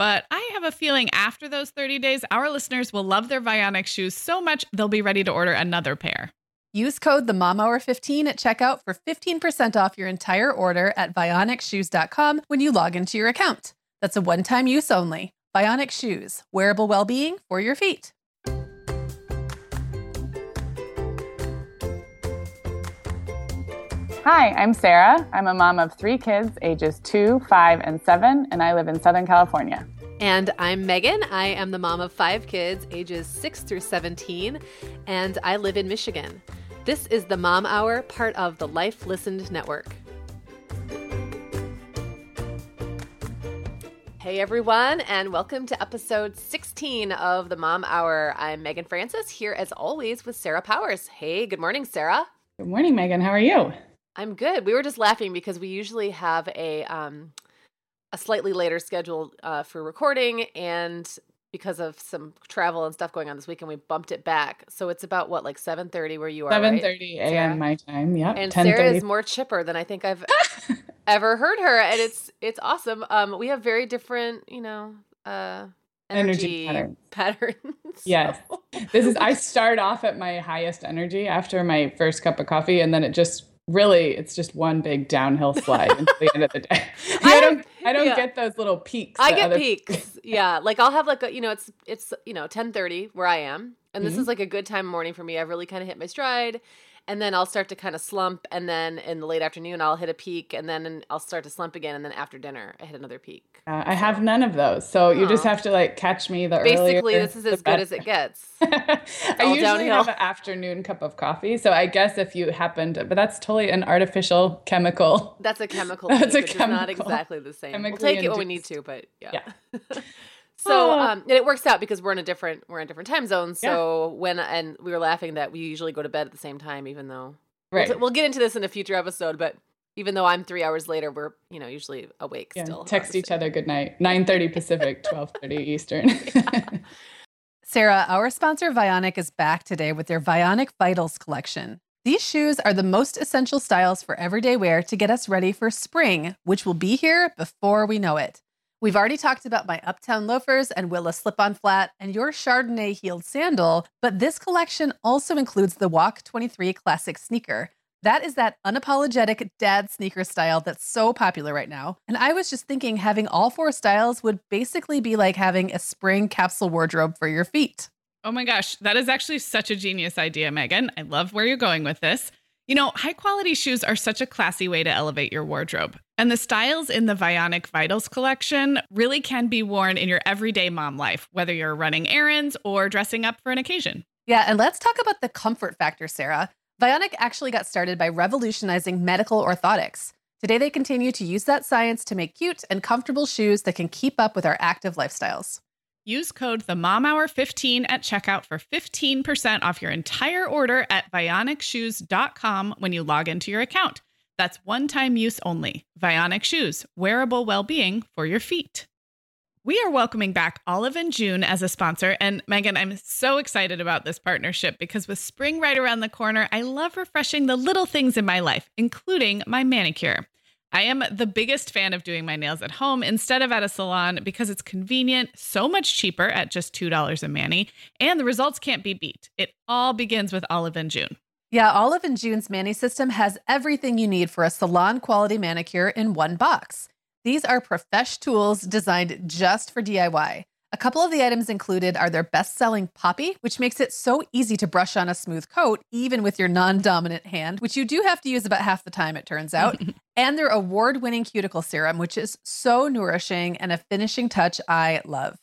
But I have a feeling after those 30 days, our listeners will love their Vionic shoes so much they'll be ready to order another pair. Use code the Mom Hour 15 at checkout for 15% off your entire order at vionicshoes.com when you log into your account. That's a one-time use only. Vionic Shoes, wearable well-being for your feet. Hi, I'm Sarah. I'm a mom of three kids, ages two, five, and seven, and I live in Southern California. And I'm Meagan. I am the mom of five kids, ages 6 through 17, and I live in Michigan. This is the Mom Hour, part of the Life Listened Network. Hey everyone, and welcome to episode 16 of the Mom Hour. I'm Meagan Francis, here as always with Sarah Powers. Hey, good morning, Sarah. Good morning, Meagan. How are you? I'm good. We were just laughing because we usually have a um, a slightly later schedule uh, for recording, and because of some travel and stuff going on this weekend, we bumped it back. So it's about what, like seven thirty, where you are. Seven thirty right? a.m. my time. Yep. And Sarah is more chipper than I think I've ever heard her, and it's it's awesome. Um, we have very different, you know, uh, energy, energy patterns. patterns yes, this is. I start off at my highest energy after my first cup of coffee, and then it just really it's just one big downhill slide until the end of the day. I, don't I don't yeah. get those little peaks. I get peaks. yeah. Like I'll have like a you know, it's it's you know, ten thirty where I am. And this mm-hmm. is like a good time morning for me. I've really kind of hit my stride and then I'll start to kind of slump, and then in the late afternoon I'll hit a peak, and then I'll start to slump again, and then after dinner I hit another peak. Uh, I have none of those, so Aww. you just have to like catch me the basically earlier, this is as good as it gets. I usually downhill. have an afternoon cup of coffee, so I guess if you happened, but that's totally an artificial chemical. That's a chemical. that's peak, a chemical. not exactly the same. We'll take it when we need to, but yeah. yeah. So oh. um, and it works out because we're in a different we're in different time zones. So yeah. when and we were laughing that we usually go to bed at the same time, even though Right. We'll, we'll, get into this in a future episode, but even though I'm three hours later, we're you know usually awake yeah, still. Text each other good night. Nine thirty Pacific, twelve thirty Eastern. Sarah, our sponsor Vionic is back today with their Vionic Vitals collection. These shoes are the most essential styles for everyday wear to get us ready for spring, which will be here before we know it. We've already talked about my Uptown loafers and Willa slip on flat and your Chardonnay heeled sandal, but this collection also includes the Walk 23 Classic sneaker. That is that unapologetic dad sneaker style that's so popular right now. And I was just thinking having all four styles would basically be like having a spring capsule wardrobe for your feet. Oh my gosh, that is actually such a genius idea, Meagan. I love where you're going with this. You know, high quality shoes are such a classy way to elevate your wardrobe. And the styles in the Vionic Vitals collection really can be worn in your everyday mom life, whether you're running errands or dressing up for an occasion. Yeah, and let's talk about the comfort factor, Sarah. Vionic actually got started by revolutionizing medical orthotics. Today, they continue to use that science to make cute and comfortable shoes that can keep up with our active lifestyles. Use code the Mom Hour 15 at checkout for 15% off your entire order at vionicshoes.com when you log into your account. That's one time use only. Vionic Shoes, wearable well being for your feet. We are welcoming back Olive and June as a sponsor. And Meagan, I'm so excited about this partnership because with spring right around the corner, I love refreshing the little things in my life, including my manicure. I am the biggest fan of doing my nails at home instead of at a salon because it's convenient, so much cheaper at just $2 a mani, and the results can't be beat. It all begins with Olive and June. Yeah, Olive and June's Mani system has everything you need for a salon quality manicure in one box. These are profesh tools designed just for DIY. A couple of the items included are their best selling Poppy, which makes it so easy to brush on a smooth coat, even with your non dominant hand, which you do have to use about half the time, it turns out, and their award winning cuticle serum, which is so nourishing and a finishing touch I love.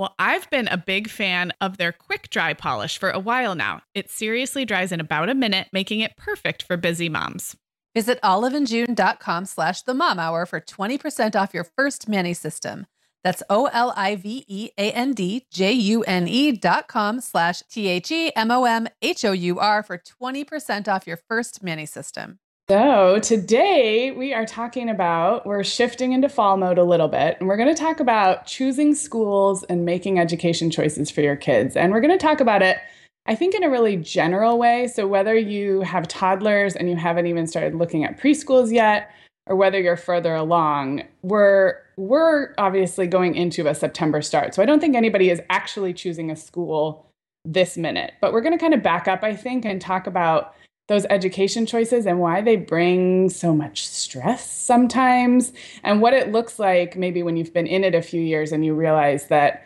Well, I've been a big fan of their quick dry polish for a while now. It seriously dries in about a minute, making it perfect for busy moms. Visit oliveandjune.com slash the mom hour for 20% off your first mani system. That's O L I V E A N D J U N E dot com slash T H E M O M H O U R for 20% off your first mani system. So, today we are talking about, we're shifting into fall mode a little bit, and we're going to talk about choosing schools and making education choices for your kids. And we're going to talk about it, I think, in a really general way. So, whether you have toddlers and you haven't even started looking at preschools yet, or whether you're further along, we're we're obviously going into a September start. So I don't think anybody is actually choosing a school this minute. But we're going to kind of back up, I think, and talk about those education choices and why they bring so much stress sometimes and what it looks like maybe when you've been in it a few years and you realize that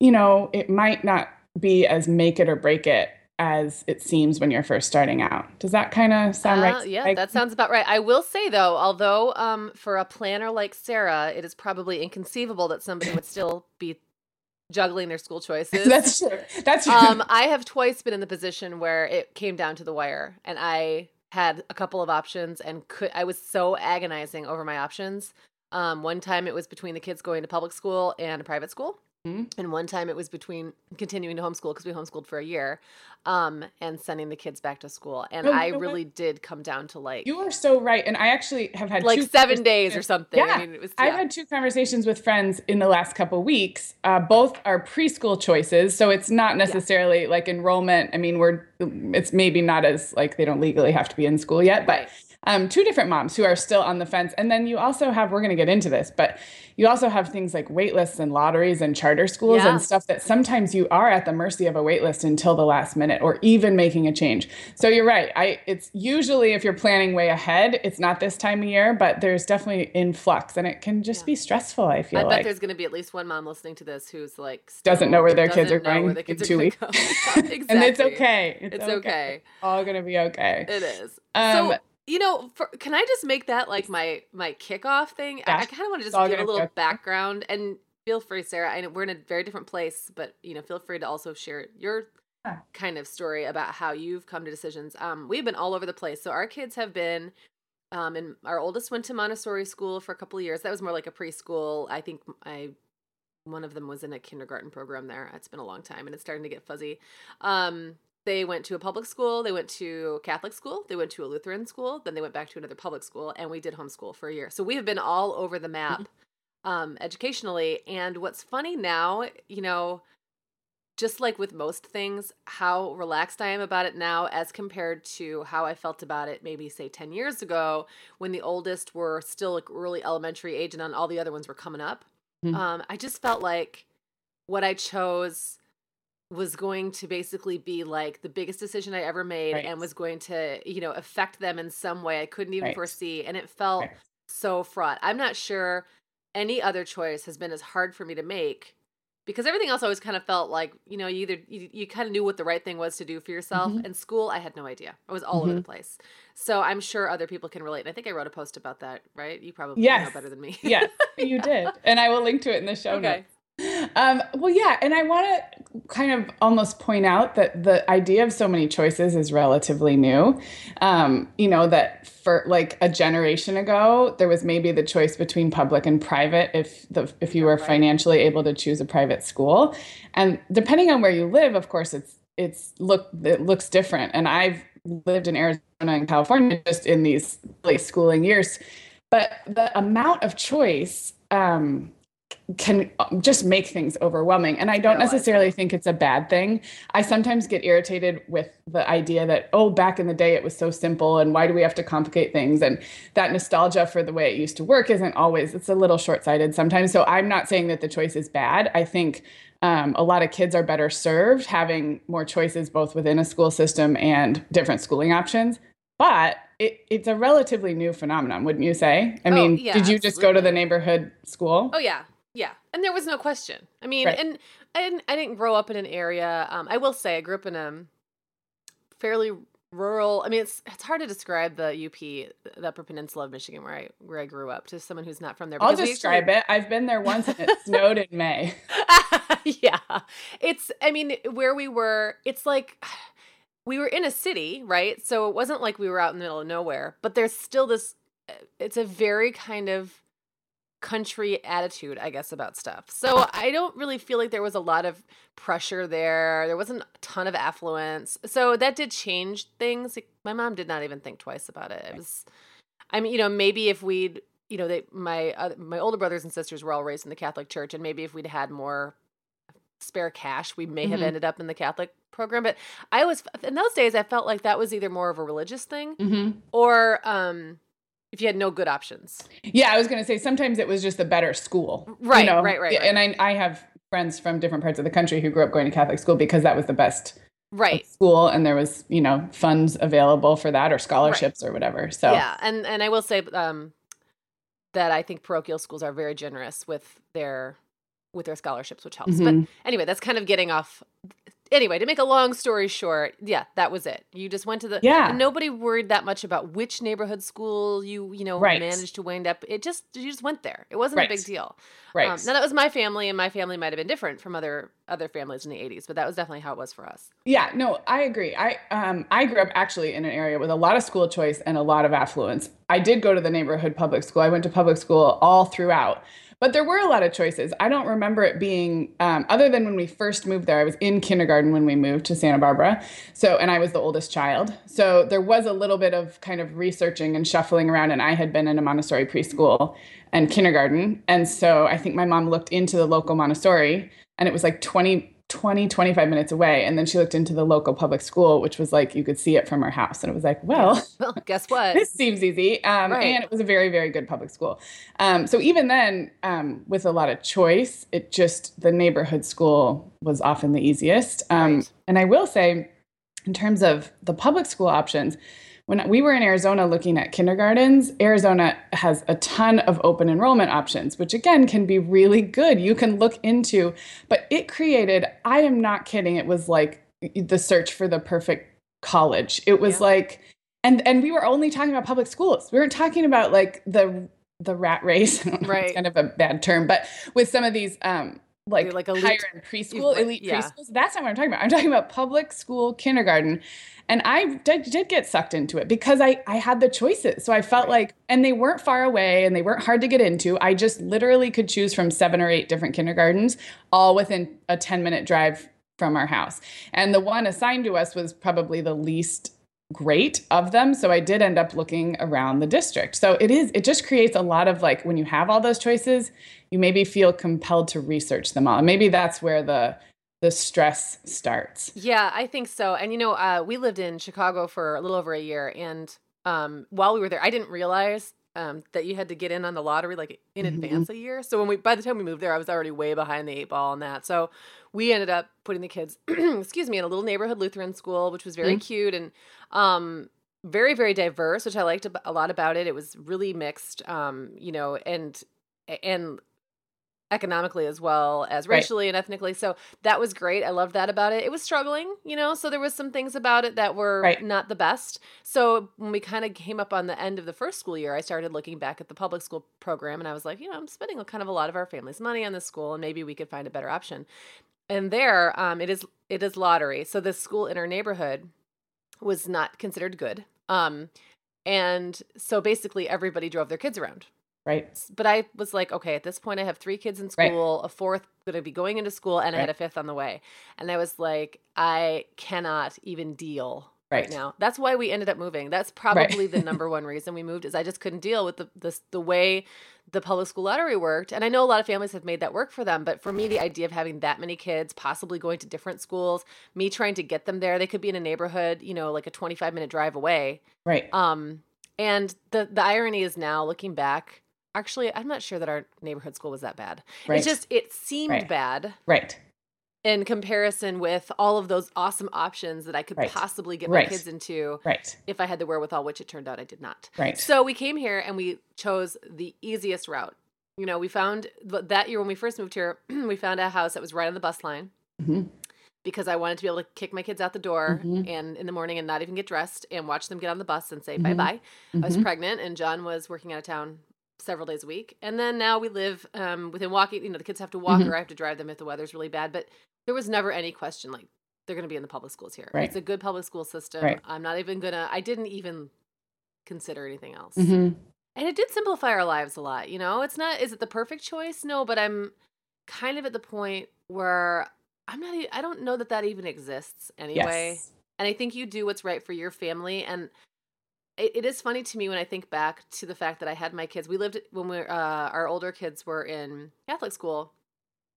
you know it might not be as make it or break it as it seems when you're first starting out. Does that kind of sound uh, right? Yeah, that sounds about right. I will say though, although um, for a planner like Sarah, it is probably inconceivable that somebody would still be juggling their school choices. That's true. That's true. Um, I have twice been in the position where it came down to the wire, and I had a couple of options, and could I was so agonizing over my options. Um, one time it was between the kids going to public school and a private school. Mm-hmm. And one time it was between continuing to homeschool because we homeschooled for a year um, and sending the kids back to school. And I really what? did come down to like. You are so right. And I actually have had like seven days or something. Yeah. I mean, it was, yeah. I've had two conversations with friends in the last couple weeks. Uh, both are preschool choices. So it's not necessarily yeah. like enrollment. I mean, we're, it's maybe not as like they don't legally have to be in school yet, but. Right um, two different moms who are still on the fence. And then you also have, we're going to get into this, but you also have things like waitlists and lotteries and charter schools yeah. and stuff that sometimes you are at the mercy of a waitlist until the last minute or even making a change. So you're right. I it's usually if you're planning way ahead, it's not this time of year, but there's definitely influx and it can just yeah. be stressful. I feel I like. bet there's going to be at least one mom listening to this who's like doesn't know where their kids are going kids in two weeks. exactly. and it's okay. It's, it's okay. okay. All going to be okay. It is. Um, so you know, for, can I just make that like my my kickoff thing? Yeah. I, I kind of want to just give a little background and feel free, Sarah. I know we're in a very different place, but you know, feel free to also share your kind of story about how you've come to decisions. Um, we've been all over the place. So our kids have been, um, and our oldest went to Montessori school for a couple of years. That was more like a preschool. I think I one of them was in a kindergarten program there. It's been a long time and it's starting to get fuzzy. Um, they went to a public school, they went to Catholic school, they went to a Lutheran school, then they went back to another public school, and we did homeschool for a year. So we have been all over the map mm-hmm. um, educationally. And what's funny now, you know, just like with most things, how relaxed I am about it now as compared to how I felt about it maybe, say, 10 years ago when the oldest were still like early elementary age and all the other ones were coming up. Mm-hmm. Um, I just felt like what I chose was going to basically be like the biggest decision I ever made right. and was going to, you know, affect them in some way I couldn't even right. foresee. And it felt right. so fraught. I'm not sure any other choice has been as hard for me to make because everything else always kind of felt like, you know, you either, you, you kind of knew what the right thing was to do for yourself. Mm-hmm. In school, I had no idea. I was all mm-hmm. over the mm-hmm. place. So I'm sure other people can relate. And I think I wrote a post about that, right? You probably yes. know better than me. yes, you did. And I will link to it in the show okay. notes. Um, well, yeah, and I want to kind of almost point out that the idea of so many choices is relatively new. Um, you know, that for like a generation ago, there was maybe the choice between public and private if the if you were financially able to choose a private school, and depending on where you live, of course, it's it's look it looks different. And I've lived in Arizona and California just in these place schooling years, but the amount of choice. Um, can just make things overwhelming. And I don't necessarily think it's a bad thing. I sometimes get irritated with the idea that, oh, back in the day it was so simple and why do we have to complicate things? And that nostalgia for the way it used to work isn't always, it's a little short sighted sometimes. So I'm not saying that the choice is bad. I think um, a lot of kids are better served having more choices both within a school system and different schooling options. But it, it's a relatively new phenomenon, wouldn't you say? I oh, mean, yeah, did you absolutely. just go to the neighborhood school? Oh, yeah. And there was no question. I mean, right. and and I didn't grow up in an area. Um, I will say I grew up in a fairly rural. I mean, it's it's hard to describe the UP, the Upper Peninsula of Michigan, where I where I grew up, to someone who's not from there. I'll describe actually... it. I've been there once, and it snowed in May. yeah, it's. I mean, where we were, it's like we were in a city, right? So it wasn't like we were out in the middle of nowhere, but there's still this. It's a very kind of country attitude, I guess, about stuff. So I don't really feel like there was a lot of pressure there. There wasn't a ton of affluence. So that did change things. My mom did not even think twice about it. It was, I mean, you know, maybe if we'd, you know, they, my uh, my older brothers and sisters were all raised in the Catholic Church, and maybe if we'd had more spare cash, we may have mm-hmm. ended up in the Catholic program. But I was in those days, I felt like that was either more of a religious thing mm-hmm. or um, if you had no good options. Yeah, I was going to say sometimes it was just a better school. Right, you know? right, right, right. And I, I have friends from different parts of the country who grew up going to Catholic school because that was the best right school and there was you know funds available for that or scholarships right. or whatever so yeah and and i will say um that i think parochial schools are very generous with their with their scholarships which helps mm-hmm. but anyway that's kind of getting off anyway, to make a long story short, yeah, that was it. You just went to the yeah. nobody worried that much about which neighborhood school you you know right. managed to wind up. It just you just went there. It wasn't right. a big deal. Right. Um, now that was my family, and my family might have been different from other other families in the '80s, but that was definitely how it was for us. Yeah. No, I agree. I um I grew up actually in an area with a lot of school choice and a lot of affluence. I did go to the neighborhood public school. I went to public school all throughout. But there were a lot of choices. I don't remember it being, um, other than when we first moved there, I was in kindergarten when we moved to Santa Barbara. So, and I was the oldest child. So there was a little bit of kind of researching and shuffling around. And I had been in a Montessori preschool and kindergarten. And so I think my mom looked into the local Montessori and it was like 20 20, 25 minutes away. And then she looked into the local public school, which was like you could see it from her house. And it was like, well, well guess what? this seems easy. Um, right. And it was a very, very good public school. Um, so even then, um, with a lot of choice, it just, the neighborhood school was often the easiest. Um, right. And I will say, in terms of the public school options, when we were in Arizona looking at kindergartens, Arizona has a ton of open enrollment options, which again can be really good. You can look into, but it created, I am not kidding, it was like the search for the perfect college. It was yeah. like, and and we were only talking about public schools. We weren't talking about like the the rat race. right. It's kind of a bad term, but with some of these um like, like elite, higher end preschool, elite yeah. preschools. That's not what I'm talking about. I'm talking about public school kindergarten. And I did, did get sucked into it because I, I had the choices. So I felt right. like, and they weren't far away and they weren't hard to get into. I just literally could choose from seven or eight different kindergartens, all within a 10 minute drive from our house. And the one assigned to us was probably the least great of them so i did end up looking around the district so it is it just creates a lot of like when you have all those choices you maybe feel compelled to research them all and maybe that's where the the stress starts. Yeah, I think so. And you know, uh, we lived in Chicago for a little over a year, and um, while we were there, I didn't realize um, that you had to get in on the lottery like in mm-hmm. advance a year. So when we, by the time we moved there, I was already way behind the eight ball on that. So we ended up putting the kids, excuse me, in a little neighborhood Lutheran school, which was very mm-hmm. cute and um, very very diverse, which I liked a lot about it. It was really mixed, um, you know, and and economically as well as racially right. and ethnically. So that was great. I loved that about it. It was struggling, you know, so there was some things about it that were right. not the best. So when we kind of came up on the end of the first school year, I started looking back at the public school program and I was like, you know, I'm spending kind of a lot of our family's money on this school and maybe we could find a better option. And there, um, it is it is lottery. So the school in our neighborhood was not considered good. Um, and so basically everybody drove their kids around Right. But I was like, okay, at this point, I have three kids in school, right. a fourth going to be going into school, and right. I had a fifth on the way. And I was like, I cannot even deal right, right now. That's why we ended up moving. That's probably the number one reason we moved is I just couldn't deal with the, the the way the public school lottery worked. And I know a lot of families have made that work for them, but for me, the idea of having that many kids, possibly going to different schools, me trying to get them there, they could be in a neighborhood, you know, like a 25 minute drive away. Right. Um, and the the irony is now looking back actually i'm not sure that our neighborhood school was that bad right. it just it seemed right. bad right in comparison with all of those awesome options that i could right. possibly get my kids into right if i had the wherewithal which it turned out i did not right so we came here and we chose the easiest route you know, we found that year when we first moved here, we found a house that was right on the bus line. Mm-hmm. Because I wanted to be able to kick my kids out the door mm-hmm. and in the morning and not even get dressed and watch them get on the bus and say bye bye. I was pregnant and John was working out of town several days a week. And then now we live um, within walking, you know, the kids have to walk mm-hmm. or I have to drive them if the weather's really bad. But there was never any question like they're going to be in the public schools here. Right. It's a good public school system. Right. I'm not even going to, I didn't even consider anything else. Mm-hmm. And it did simplify our lives a lot. You know, it's not, is it the perfect choice? No, but I'm kind of at the point where I'm not, I don't know that that even exists anyway. Yes. And I think you do what's right for your family. And it, it is funny to me when I think back to the fact that I had my kids. We lived when we uh, our older kids were in Catholic school,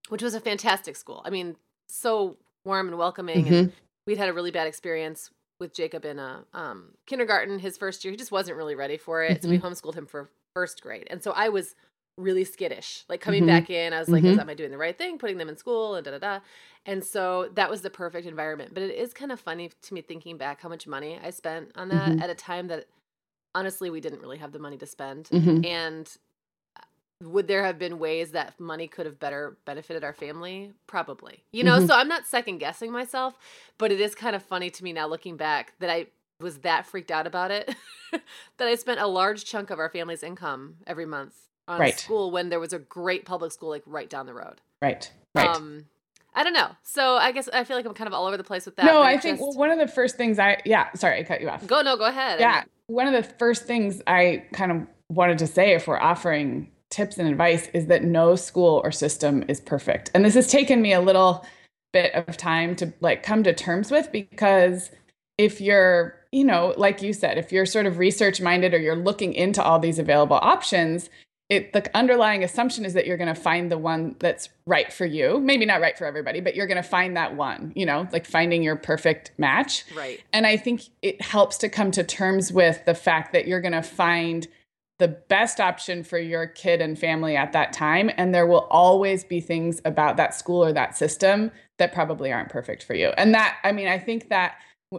which was a fantastic school. I mean, so warm and welcoming. Mm-hmm. And we'd had a really bad experience with Jacob in a um, kindergarten his first year. He just wasn't really ready for it. Mm-hmm. So we homeschooled him for first grade. And so I was really skittish. Like coming mm-hmm. back in, I was like, mm-hmm. am I doing the right thing? Putting them in school and da da da. And so that was the perfect environment. But it is kind of funny to me thinking back how much money I spent on that mm-hmm. at a time that honestly we didn't really have the money to spend. Mm-hmm. And uh, would there have been ways that money could have better benefited our family? Probably. You know, mm-hmm. so I'm not second guessing myself, but it is kind of funny to me now looking back that I was that freaked out about it that I spent a large chunk of our family's income every month on right. school when there was a great public school like right down the road. Right. Right. Um, I don't know. So I guess I feel like I'm kind of all over the place with that. No, I think well, one of the first things I yeah, sorry, I cut you off. Go no, go ahead. Yeah. One of the first things I kind of wanted to say if we're offering tips and advice is that no school or system is perfect. And this has taken me a little bit of time to like come to terms with because if you're, you know, like you said, if you're sort of research minded or you're looking into all these available options, it the underlying assumption is that you're going to find the one that's right for you. Maybe not right for everybody but you're going to find that one you know like finding your perfect match. Right. And i think it helps to come to terms with the fact that you're going to find the best option for your kid and family at that time. And there will always be things about that school or that system that probably aren't perfect for you. And that i mean i think that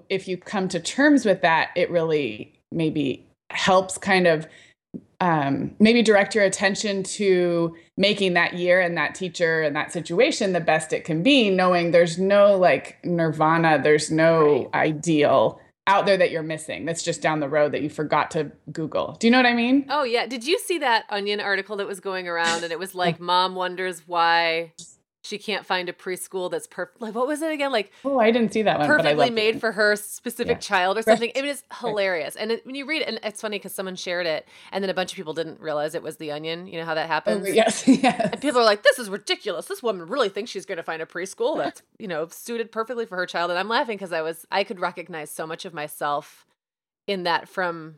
if you come to terms with that it really maybe helps kind of um, maybe direct your attention to making that year and that teacher and that situation the best it can be, knowing there's no like nirvana, there's no right. ideal out there that you're missing that's just down the road that you forgot to Google. Do you know what I mean? Oh, yeah. Did you see that Onion article that was going around and it was like, Mom wonders why she can't find a preschool that's perfect. Like, what was it again? Like, oh, I didn't see that one. Perfectly made it. for her specific yeah. child or something. Right. It is hilarious. And it, when you read it, and it's funny because someone shared it, and then a bunch of people didn't realize it was the Onion. You know how that oh, happens? Oh, yes, yes. And people are like, "This is ridiculous. This woman really thinks she's going to find a preschool that's you know suited perfectly for her child." And I'm laughing because I was I could recognize so much of myself in that from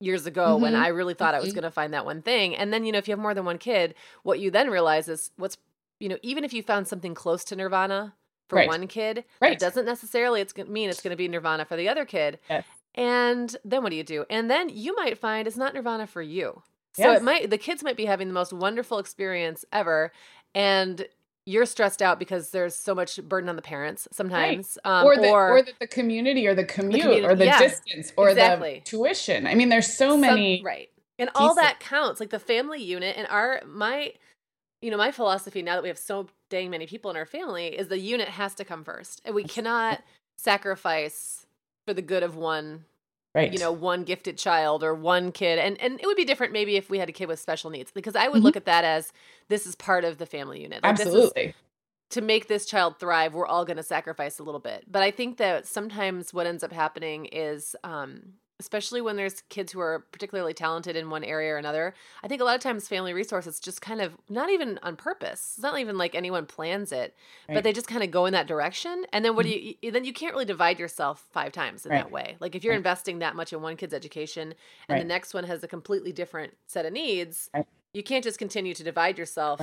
years ago mm-hmm. when I really thought. I was mm-hmm. going to find that one thing. And then, you know, if you have more than one kid, what you then realize is what's you know, even if you found something close to Nirvana for right. one kid, right. it doesn't necessarily it's gonna mean it's going to be Nirvana for the other kid. Yes. And then what do you do? And then you might find it's not Nirvana for you. So yes. it might the kids might be having the most wonderful experience ever, and you're stressed out because there's so much burden on the parents sometimes, right. um, or, the, or, or the, the, community, or the commute, the or the yeah, distance, or exactly. the tuition. I mean, there's so many, Some, right? And all that counts. Like the family unit and our my you know, my philosophy now that we have so dang many people in our family is the unit has to come first. And we cannot sacrifice for the good of one right you know one gifted child or one kid and and it would be different maybe if we had a kid with special needs because i would mm-hmm. look at that as this is part of the family unit like absolutely to make this child thrive we're all going to sacrifice a little bit but i think that sometimes what ends up happening is um especially when there's kids who are particularly talented in one area or another. I think a lot of times family resources just kind of not even on purpose. It's not even like anyone plans it, right. but they just kind of go in that direction. And then what mm-hmm. do you then you can't really divide yourself five times in right. that way. Like if you're right. investing that much in one kid's education and the next one has a completely different set of needs, you can't just continue to divide yourself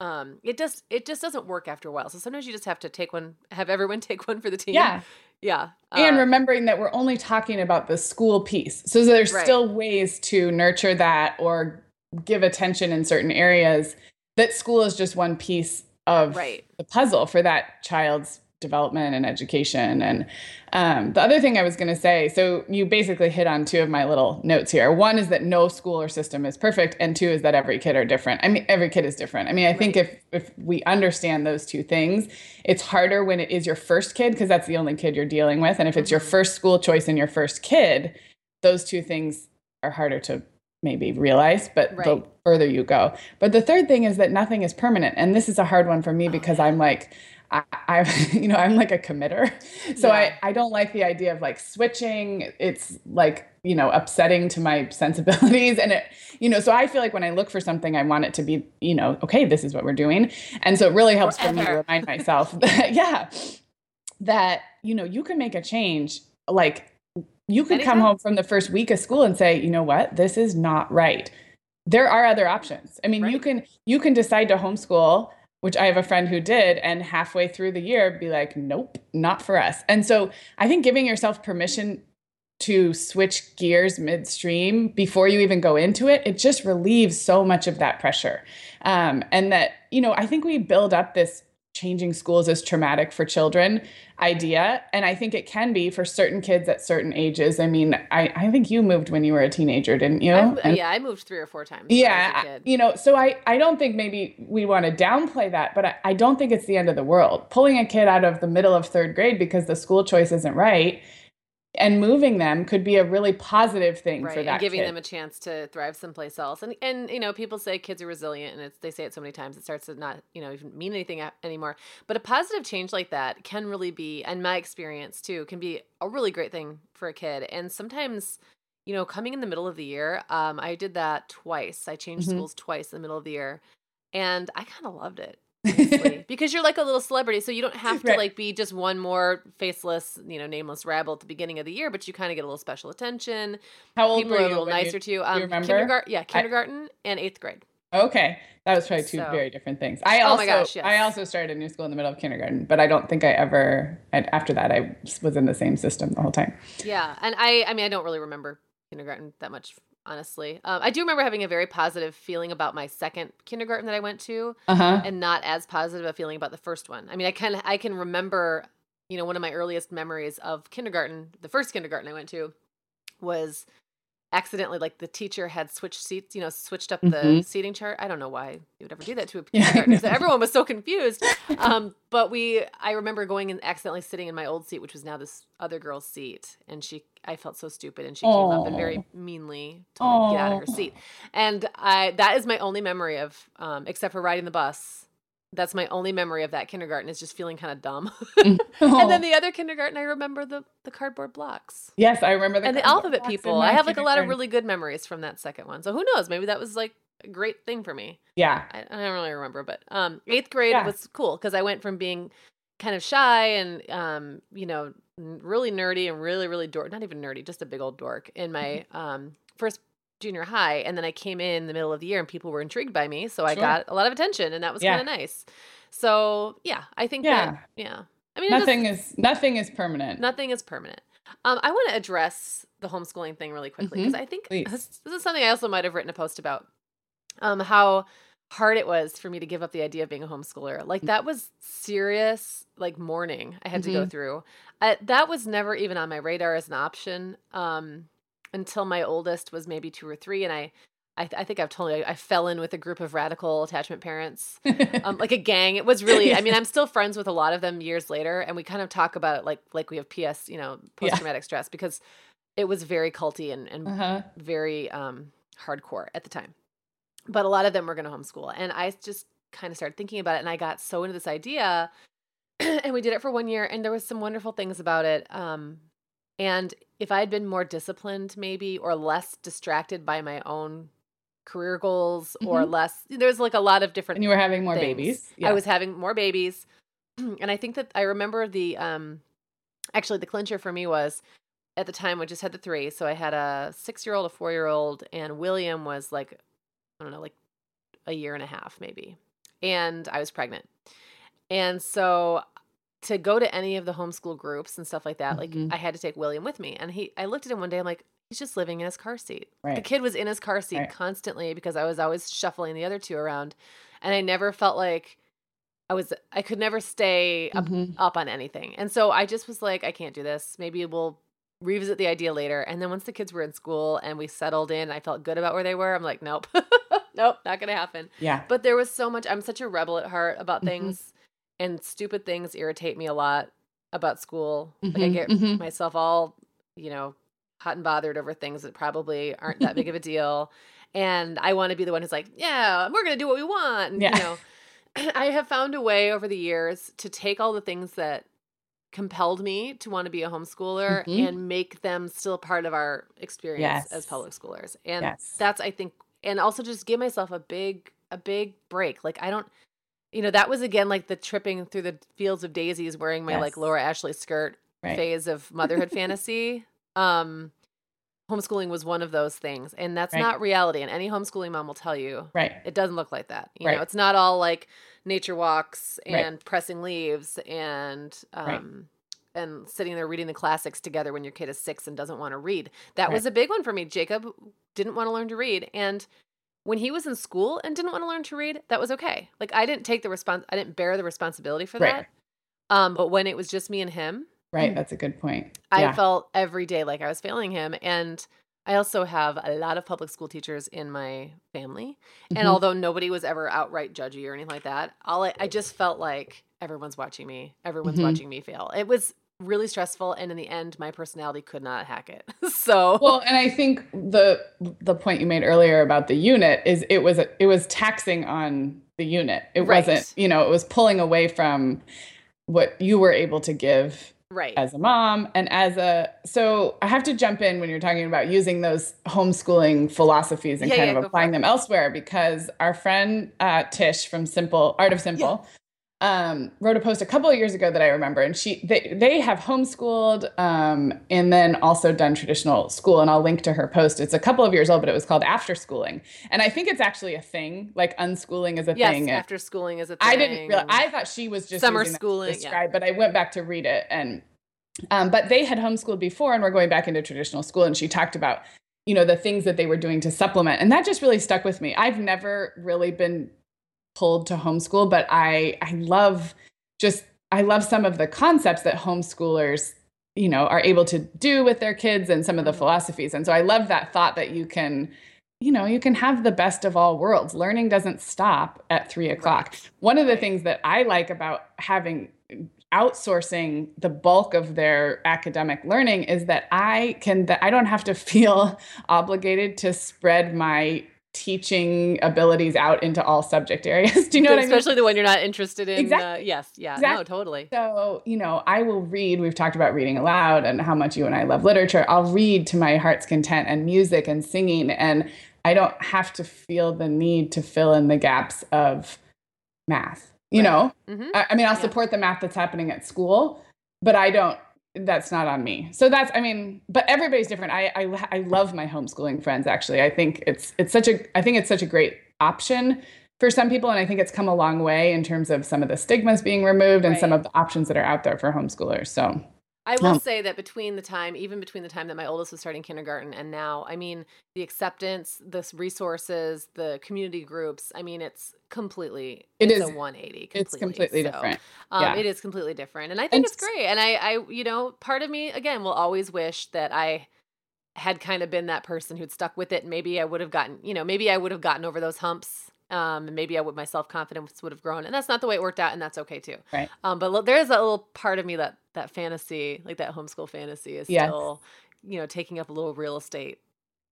um it just it just doesn't work after a while so sometimes you just have to take one have everyone take one for the team yeah yeah uh, and remembering that we're only talking about the school piece so there's right. still ways to nurture that or give attention in certain areas that school is just one piece of right. the puzzle for that child's development and education. And um, the other thing I was going to say so you basically hit on two of my little notes here. One is that no school or system is perfect, and two is that every kid are different. I mean, every kid is different. I mean, I think if if we understand those two things, it's harder when it is your first kid because that's the only kid you're dealing with. And if it's your mm-hmm. first school choice and your first kid, those two things are harder to maybe realize, but right. the further you go. But the third thing is that nothing is permanent. And this is a hard one for me because I'm like, I, I, you know, I'm like a committer. So yeah. I, I don't like the idea of like switching. It's like, you know, upsetting to my sensibilities. And it, you know, so I feel like when I look for something, I want it to be, you know, okay, this is what we're doing. And so it really helps Forever. for me to remind myself that, yeah, that, you know, you can make a change like you could Anytime. come home from the first week of school and say, you know what, this is not right. There are other options. I mean, right. you can you can decide to homeschool, which I have a friend who did, and halfway through the year be like, nope, not for us. And so I think giving yourself permission to switch gears midstream before you even go into it, it just relieves so much of that pressure. Um, and that, you know, I think we build up this changing schools is traumatic for children idea. And i think it can be for certain kids at certain ages. I mean i, I think you moved when you were a teenager didn't you? And, yeah i moved three or four times yeah you know so i i don't think maybe we want to downplay that but I, I don't think it's the end of the world. Pulling a kid out of the middle of third grade because the school choice isn't right and moving them could be a really positive thing right, for that and giving kid. them a chance to thrive someplace else and and you know people say kids are resilient and it's they say it so many times it starts to not you know even mean anything anymore but a positive change like that can really be and my experience too can be a really great thing for a kid and sometimes you know coming in the middle of the year um, i did that twice i changed mm-hmm. schools twice in the middle of the year and i kind of loved it because you're like a little celebrity so you don't have to right. like be just one more faceless you know nameless rabble at the beginning of the year but you kind of get a little special attention how old people were you a little nicer you, to you um remember? kindergarten yeah kindergarten I, and eighth grade okay that was probably two so, very different things i also oh my gosh, yes. i also started a new school in the middle of kindergarten but i don't think i ever after that i was in the same system the whole time yeah and i i mean i don't really remember kindergarten that much honestly. Um, I do remember having a very positive feeling about my second kindergarten that I went to, uh-huh. and not as positive a feeling about the first one. I mean, I can I can remember, you know, one of my earliest memories of kindergarten, the first kindergarten I went to, was accidentally like the teacher had switched seats, you know, switched up the mm-hmm. seating chart. I don't know why you would ever do that to a kindergartner. so everyone was so confused. Um, but we, I remember going and accidentally sitting in my old seat, which was now this other girl's seat, and she, I felt so stupid, and she Aww. came up and very meanly told Aww. me to get out of her seat. And I, that is my only memory of, um, except for riding the bus that's my only memory of that kindergarten is just feeling kind of dumb. and then the other kindergarten, I remember the the cardboard blocks. Yes, I remember the and the alphabet people. I have like a lot of really good memories from that second one. So who knows? Maybe that was like a great thing for me. Yeah, I, I don't really remember, but um, eighth grade yeah. was cool because I went from being kind of shy and um, you know, really nerdy and really really dork. Not even nerdy, just a big old dork in my mm-hmm. um first junior high and then I came in the middle of the year and people were intrigued by me so I got a lot of attention and that was yeah. kind of nice. So, yeah, I think yeah. that yeah. I mean nothing is nothing is permanent. Nothing is permanent. Um, I want to address the homeschooling thing really quickly because mm-hmm. I think this, this, is something I also might have written a post about. Um, how hard it was for me to give up the idea of being a homeschooler. Like that was serious, like mourning I had mm-hmm. to go mm-hmm. through. I, that was never even on my radar as an option. Um, until my oldest was maybe two or three, and I. I, th- I think I've told you I fell in with a group of radical attachment parents, um, like a gang. It was really. I mean, I'm still friends with a lot of them years later, and we kind of talk about it like like we have PS, you know, post traumatic yeah. stress because it was very culty and, and uh-huh. very um, hardcore at the time. But a lot of them were going to homeschool, and I just kind of started thinking about it, and I got so into this idea, and we did it for one year, and there was some wonderful things about it. Um, and if I had been more disciplined, maybe, or less distracted by my own career goals, mm-hmm. or less, there's like a lot of different. And you were having more things. babies. Yeah. I was having more babies, and I think that I remember the um, actually the clincher for me was at the time we just had the three, so I had a six year old, a four year old, and William was like I don't know, like a year and a half maybe, and I was pregnant, and so to go to any of the homeschool groups and stuff like that, mm-hmm. like I had to take William with me. And he I looked at him one day, I'm like, he's just living in his car seat. Right. The kid was in his car seat right. constantly because I was always shuffling the other two around. And I never felt like I was I could never stay up, mm-hmm. up on anything. And so I just was like I can't do this. Maybe we'll revisit the idea later. And then once the kids were in school and we settled in, I felt good about where they were. I'm like, nope. nope, not going to happen. Yeah. But there was so much I'm such a rebel at heart about mm-hmm. And stupid things irritate me a lot about school. Mm-hmm. Like I mm-hmm, get mm-hmm. myself all, you know, hot and bothered over things that probably aren't that big of a deal. And I want to be the one who's like, yeah, we're going to do what we want. And, yeah. You know, I have found a way over the years to take all the things that compelled me to want to be a homeschooler mm-hmm. and make them still part of our experience yes. as public schoolers. And yes. that's I think and also just give myself a big a big break. Like I don't you know, that was again like the tripping through the fields of daisies wearing my yes. like Laura Ashley skirt right. phase of motherhood fantasy. Um homeschooling was one of those things and that's right. not reality and any homeschooling mom will tell you right it doesn't look like that you right. know it's not all like nature walks and right. pressing leaves and um and sitting there reading the classics together when your kid is six and doesn't want to read that was a big one for me jacob didn't want to learn to read and when he was in school and didn't want to learn to read that was okay like i didn't take the response i didn't bear the responsibility for that um but when it was just me and him Right. That's a good point. I felt every day like I was failing him. And I also have a lot of public school teachers in my family. And mm-hmm. although nobody was ever outright judgy or anything like that, all I, I just felt like everyone's watching me. Everyone's mm-hmm. watching me fail. It was really stressful and in the end my personality could not hack it. So well and i think the the point you made earlier about the unit is it was it was taxing on the unit. It right. wasn't you know it was pulling away from what you were able to give right. as a mom and as a so i have to jump in when you're talking about using those homeschooling philosophies and yeah, kind yeah, of applying them elsewhere because our friend uh, Tsh from simple art of simple yeah um, wrote a post a couple of years ago that I remember, and she they they have homeschooled um, and then also done traditional school, and I'll link to her post. It's a couple of years old, but it was called after schooling, and I think it's actually a thing. Like unschooling is a yes, thing. after schooling is a thing. I didn't realize. I thought she was just summer schooling, describe, yeah. but I went back to read it, and um, but they had homeschooled before, and we're going back into traditional school, and she talked about you know the things that they were doing to supplement, and that just really stuck with me. I've never really been pulled to homeschool, but I I love just I love some of the concepts that homeschoolers you know are able to do with their kids and some of the mm-hmm. philosophies. And so I love that thought that you can you know you can have the best of all worlds learning doesn't stop at three o'clock one of the things that i like about having outsourcing the bulk of their academic learning is that i can that i don't have to feel obligated to spread my teaching abilities out into all subject areas. Do you know what I mean? Especially the one you're not interested in. Exactly. Uh, yes. Yeah. Exactly. No, totally. So, you know, I will read. We've talked about reading aloud and how much you and I love literature. I'll read to my heart's content and music and singing. And I don't have to feel the need to fill in the gaps of math. You right. know, mm-hmm. I, I, mean, I'll yeah. support the math that's happening at school, but I don't that's not on me. So that's I mean, but everybody's different. I I I love my homeschooling friends actually. I think it's it's such a I think it's such a great option for some people and I think it's come a long way in terms of some of the stigmas being removed and right. some of the options that are out there for homeschoolers. So I will um, say that between the time, even between the time that my oldest was starting kindergarten and now, I mean, the acceptance, the resources, the community groups, I mean, it's completely, it it's is, a 180 completely. It's completely so, different. Um, yeah. It is completely different. And I think and it's great. And I, I, you know, part of me, again, will always wish that I had kind of been that person who'd stuck with it. And maybe I would have gotten, you know, maybe I would have gotten over those humps um, maybe I would my self confidence would have grown, and that's not the way it worked out, and that's okay too. Right. Um, but there is a little part of me that that fantasy, like that homeschool fantasy, is yes. still, you know, taking up a little real estate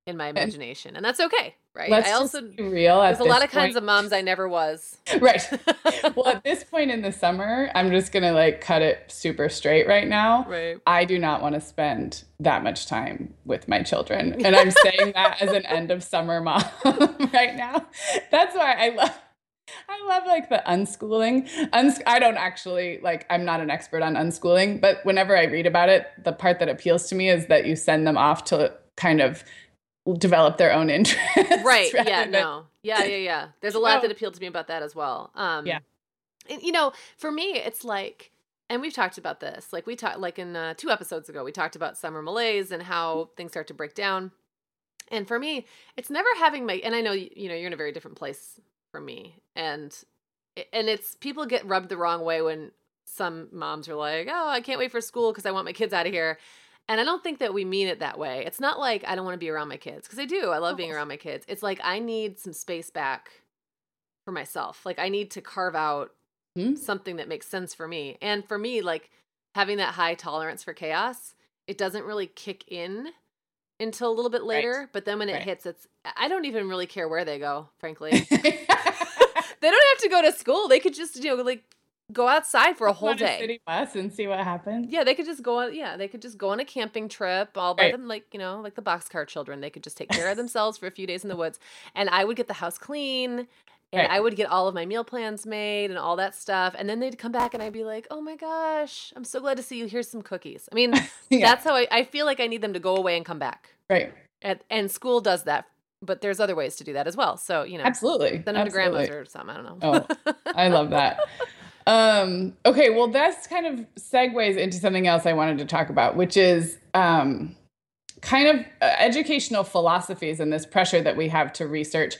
in my imagination, and that's okay, right? Let's I also be real. There's a lot of point. kinds of moms I never was. right. well, at this point in the summer, I'm just gonna like cut it super straight right now. Right. I do not want to spend that much time with my children, and I'm saying that as an end of summer mom right now. That's why I love. I love like the unschooling. Uns- I don't actually like I'm not an expert on unschooling, but whenever I read about it, the part that appeals to me is that you send them off to kind of develop their own interests. Right. Yeah. Than... No. Yeah. Yeah. Yeah. There's a lot that appealed to me about that as well. Um, yeah. And, you know, for me, it's like, and we've talked about this. Like we talked, like in uh, two episodes ago, we talked about summer malaise and how things start to break down. And for me, it's never having my. And I know you know you're in a very different place from me, and and it's people get rubbed the wrong way when some moms are like, "Oh, I can't wait for school because I want my kids out of here." And I don't think that we mean it that way. It's not like I don't want to be around my kids because I do. I love being around my kids. It's like I need some space back for myself. Like I need to carve out mm-hmm. something that makes sense for me. And for me, like having that high tolerance for chaos, it doesn't really kick in until a little bit later. Right. But then when it right. hits, it's I don't even really care where they go, frankly. they don't have to go to school. They could just, you know, like go outside for a whole day. city bus and see what happens. Yeah, they could just go on. Yeah, they could just go on a camping trip all by right. them, like you know, like the boxcar children. They could just take care of themselves for a few days in the woods, and I would get the house clean. And right. I would get all of my meal plans made and all that stuff. And then they'd come back and I'd be like, oh my gosh, I'm so glad to see you. Here's some cookies. I mean, yeah. that's how I, I feel like I need them to go away and come back. Right. And, and school does that but there's other ways to do that as well. So, you know, absolutely. Send them absolutely. to grandma's or something. I don't know. oh, I love that. Um, okay, well, that's kind of segues into something else I wanted to talk about, which is um, kind of uh, educational philosophies and this pressure that we have to research,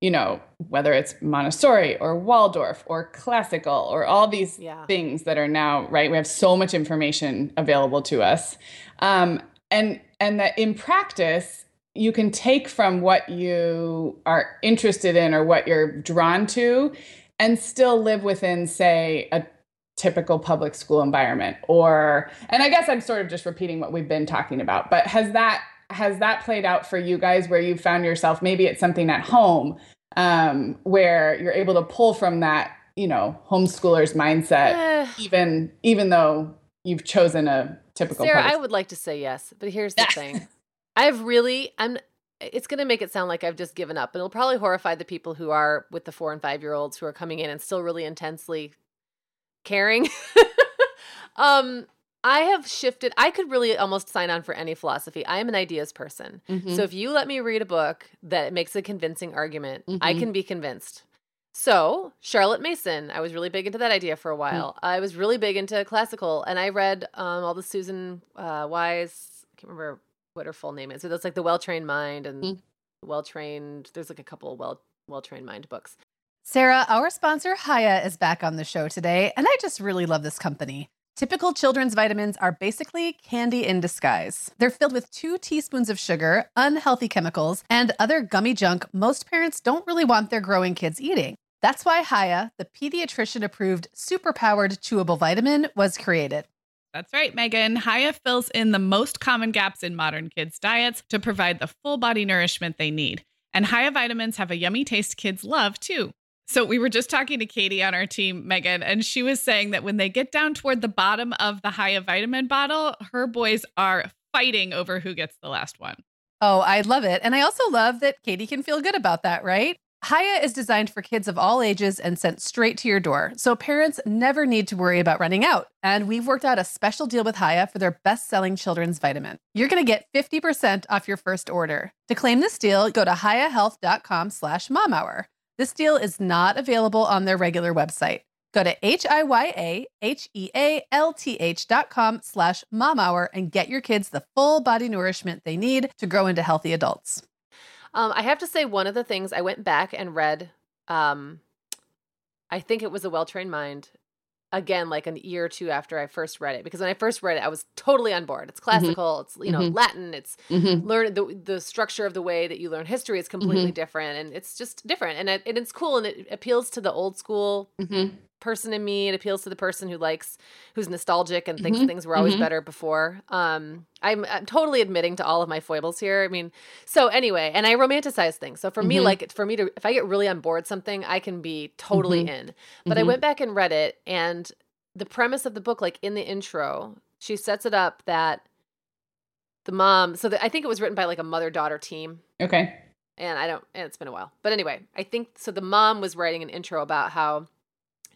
you know, whether it's Montessori or Waldorf or classical or all these yeah. things that are now, right? We have so much information available to us. Um, and and that in practice, you can take from what you are interested in or what you're drawn to and still live within, say, a typical public school environment or and i guess i'm sort of just repeating what we've been talking about but has that has that played out for you guys where you found yourself maybe it's something at home um, where you're able to pull from that you know homeschooler's mindset even even though you've chosen a typical sarah i would like to say yes but here's the thing. I've really i'm it's going to make it sound like I've just given up. And it'll probably horrify the people who are with the four and five year olds who are coming in and still really intensely caring. um, I have shifted. I could really almost sign on for any philosophy. I am an ideas person. Mm-hmm. So if you let me read a book that makes a convincing argument, mm-hmm. I can be convinced. So, Charlotte Mason, I was really big into that idea for a mm. while. Mm-hmm. I was really big into classical, and I read um, all the Susan uh, Wise, I can't remember what her full name is. So that's like the well trained mind and mm. well trained. There's like a couple well well trained mind books. Sarah, our sponsor Hiya is back on the show today, and I just really love this company. Typical children's vitamins are basically candy in disguise. They're filled with two teaspoons of sugar, unhealthy chemicals, and other gummy junk most parents don't really want their growing kids eating. That's why Hiya, the pediatrician approved superpowered chewable vitamin, was created. That's right, Meagan. Hiya fills in the most common gaps in modern kids' diets to provide the full body nourishment they need. And Hiya vitamins have a yummy taste kids love too. So we were just talking to Katie on our team, Meagan, and she was saying that when they get down toward the bottom of the Hiya vitamin bottle, her boys are fighting over who gets the last one. Oh, I love it. And I also love that Katie can feel good about that, right? Hiya is designed for kids of all ages and sent straight to your door, so parents never need to worry about running out. And we've worked out a special deal with Hiya for their best-selling children's vitamin. You're going to get 50% off your first order. To claim this deal, go to hiyahealth.com slash momhour. This deal is not available on their regular website. Go to H-I-Y-A-H-E-A-L-T-H dot com slash momhour and get your kids the full body nourishment they need to grow into healthy adults. Um, I have to say, one of the things I went back and read, um, I think it was A Well Trained Mind, again, like a year or two after I first read it. Because when I first read it, I was totally on board. It's mm-hmm. classical, mm-hmm. it's, you know, mm-hmm. Latin, it's mm-hmm. learn the, the structure of the way that you learn history is completely mm-hmm. different. And it's just different. And, it, and it's cool and it appeals to the old school mm-hmm person in me. It appeals to the person who likes, who's nostalgic and thinks mm-hmm. things were always mm-hmm. better before. Um, I'm, I'm totally admitting to all of my foibles here. I mean, so anyway, and I romanticize things. So for mm-hmm. me, like for me to, if I get really on board something, I can be totally mm-hmm. in. But I mm-hmm. went back and read it, and the premise of the book, like in the intro, she sets it up that the mom. So the, I think it was written by like a mother daughter team. Okay. And I don't, and it's been a while. But anyway, I think so. The mom was writing an intro about how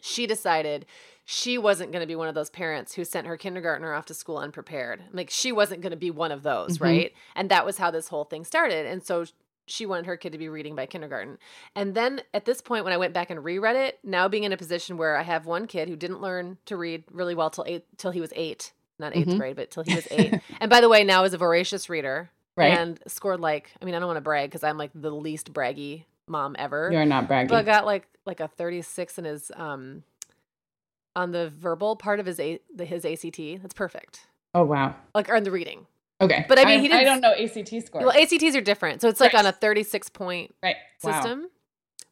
she decided she wasn't going to be one of those parents who sent her kindergartner off to school unprepared. Like she wasn't going to be one of those, mm-hmm. right? And that was how this whole thing started. And so she wanted her kid to be reading by kindergarten. And then at this point, when I went back and reread it, now being in a position where I have one kid who didn't learn to read really well till eight, till he was eight, not 8th mm-hmm. grade, but till he was eight. and by the way, now is a voracious reader. Right. And scored like, I mean, I don't want to brag because I'm like the least braggy mom ever. You're not bragging. But got like like a 36 in his um on the verbal part of his a the, his ACT. That's perfect. Oh wow. Like or in the reading. Okay. But I mean, I, he didn't. I don't know ACT score. Well, ACTs are different, so it's like right. on a 36 point right. system. Wow.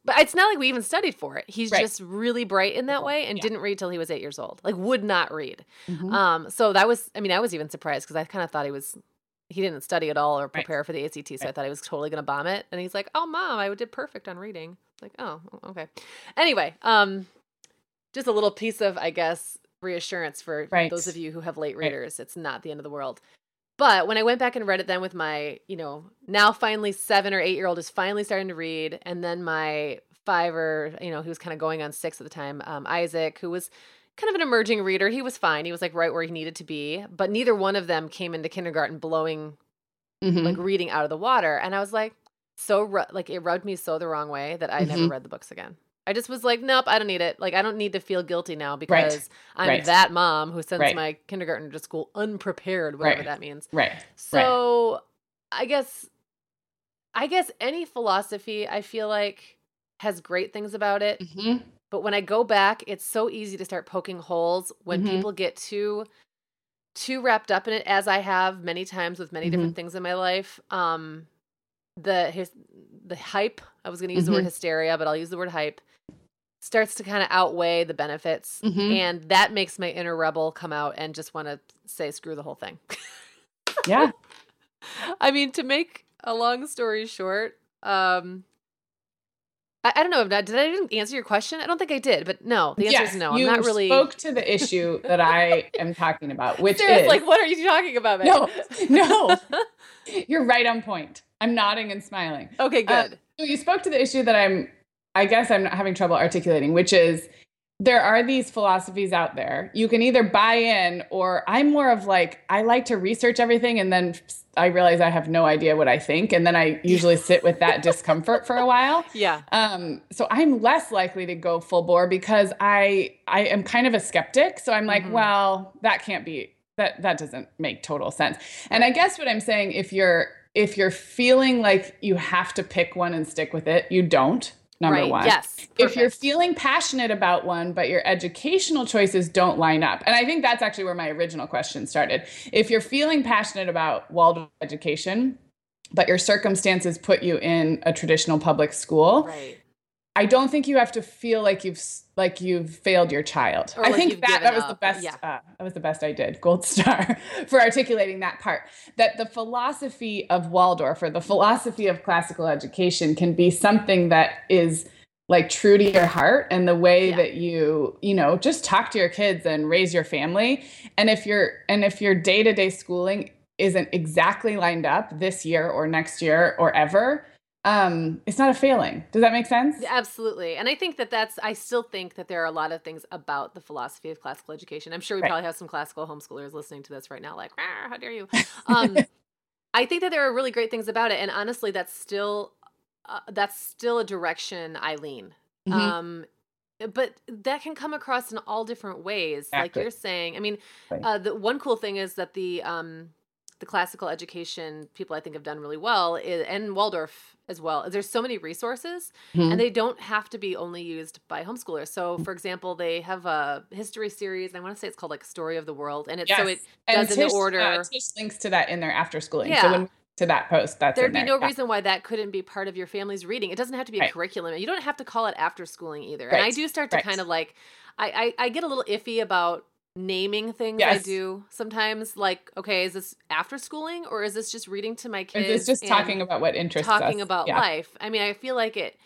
But it's not like we even studied for it. He's right. just really bright in that way and yeah. didn't read till he was eight years old. Like would not read. Mm-hmm. Um, so that was. I mean, I was even surprised because I kind of thought he was. He didn't study at all or prepare right. for the ACT, so I thought he was totally going to bomb it. And he's like, "Oh, mom, I did perfect on reading." Like, oh, okay. Anyway, um, just a little piece of, I guess, reassurance for those of you who have late readers. It's not the end of the world. But when I went back and read it then with my, you know, now finally seven or eight year old is finally starting to read, and then my five or, you know, he was kind of going on six at the time, um, Isaac, who was kind of an emerging reader. He was fine. He was like right where he needed to be, but neither one of them came into kindergarten blowing, mm-hmm. like reading out of the water. And I was like, so, like, it rubbed me so the wrong way that I mm-hmm. never read the books again. I just was like, nope, I don't need it. Like, I don't need to feel guilty now because right. I'm right. that mom who sends right. my kindergartner to school unprepared, whatever that means. Right. So, I guess, I guess any philosophy, I feel like, has great things about it. Mm-hmm. But when I go back, it's so easy to start poking holes when mm-hmm. people get too too wrapped up in it as I have many times with many mm-hmm. different things in my life. Um the his the hype, I was going to use the word mm-hmm. hysteria, but I'll use the word hype starts to kind of outweigh the benefits mm-hmm. and that makes my inner rebel come out and just want to say screw the whole thing yeah i mean to make a long story short um I, I don't know. Did I even answer your question? I don't think I did, but no. The answer yes, is no. I'm not really. spoke to the issue that I am talking about, which Sarah's is like, what are you talking about? No, no. You're right on point. I'm nodding and smiling. Okay, uh, good. so you spoke to the issue that I'm I guess I'm having trouble articulating, which is there are these philosophies out there. You can either buy in, or I'm more of like, I like to research everything and then I realize I have no idea what I think. And then I usually sit with that discomfort for a while. Yeah. Um, so I'm less likely to go full bore because I I am kind of a skeptic. So I'm like, mm-hmm. well, that can't be that that doesn't make total sense. And I guess what I'm saying, if you're if you're feeling like you have to pick one and stick with it, you don't number right. one. Yes. Perfect. If you're feeling passionate about one, but your educational choices don't line up. And I think that's actually where my original question started. If you're feeling passionate about Waldorf education, but your circumstances put you in a traditional public school, right. I don't think you have to feel like you've like you've failed your child. Or I like think that that was up. the best. Yeah. Uh, that was the best I did. Gold star for articulating that part. That the philosophy of Waldorf or the philosophy of classical education can be something that is like true to your heart and the way yeah. that you you know just talk to your kids and raise your family. And if you're and if your day to day schooling isn't exactly lined up this year or next year or ever um it's not a failing does that make sense absolutely and i think that that's i still think that there are a lot of things about the philosophy of classical education i'm sure we right. probably have some classical homeschoolers listening to this right now like how dare you um i think that there are really great things about it and honestly that's still uh, that's still a direction i lean mm-hmm. um but that can come across in all different ways exactly. like you're saying i mean right. uh, the one cool thing is that the um the classical education people I think have done really well, is, and Waldorf as well. There's so many resources, mm-hmm. and they don't have to be only used by homeschoolers. So, for example, they have a history series, and I want to say it's called like Story of the World, and it's yes. so it and does Tsh, in the order. Uh, Tsh links to that in their after schooling. Yeah. So when to that post. That's there'd be there. no yeah. reason why that couldn't be part of your family's reading. It doesn't have to be a right. curriculum. You don't have to call it after schooling either. Right. And I do start to right. kind of like, I, I I get a little iffy about naming things yes. I do sometimes. Like, okay, is this after schooling or is this just reading to my kids? Is this just talking about what interests talking us? about yeah. life? I mean, I feel like it.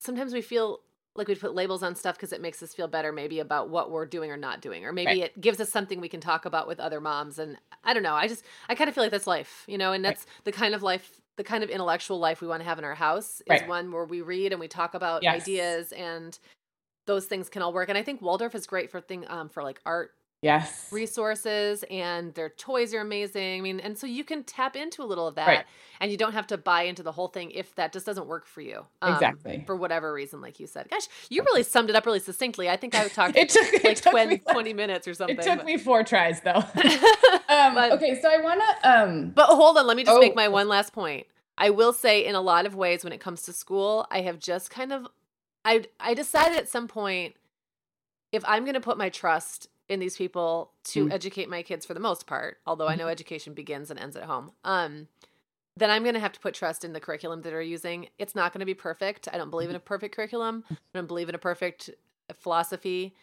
Sometimes we feel like we put labels on stuff because it makes us feel better, maybe about what we're doing or not doing, or maybe right. it gives us something we can talk about with other moms. And I don't know. I just I kind of feel like that's life, you know, and that's right. the kind of life the kind of intellectual life we want to have in our house is right. one where we read and we talk about yes. ideas and those things can all work. And I think Waldorf is great for thing um, for like art yes. resources and their toys are amazing i mean and so you can tap into a little of that right. and you don't have to buy into the whole thing if that just doesn't work for you um, exactly. for whatever reason like you said. Gosh you really summed it up really succinctly. I think i talked it took, like it 20, 20, minutes or something it took me four tries though. Um, but, okay so i want to um but hold on let me just oh, make my one last point. I will say in a lot of ways when it comes to school, I have just kind of I I decided at some point if I'm going to put my trust in these people to mm. educate my kids for the most part, although I know mm-hmm. education begins and ends at home. Um then I'm going to have to put trust in the curriculum that are using. It's not going to be perfect. I don't believe in a perfect curriculum. I don't believe in a perfect philosophy.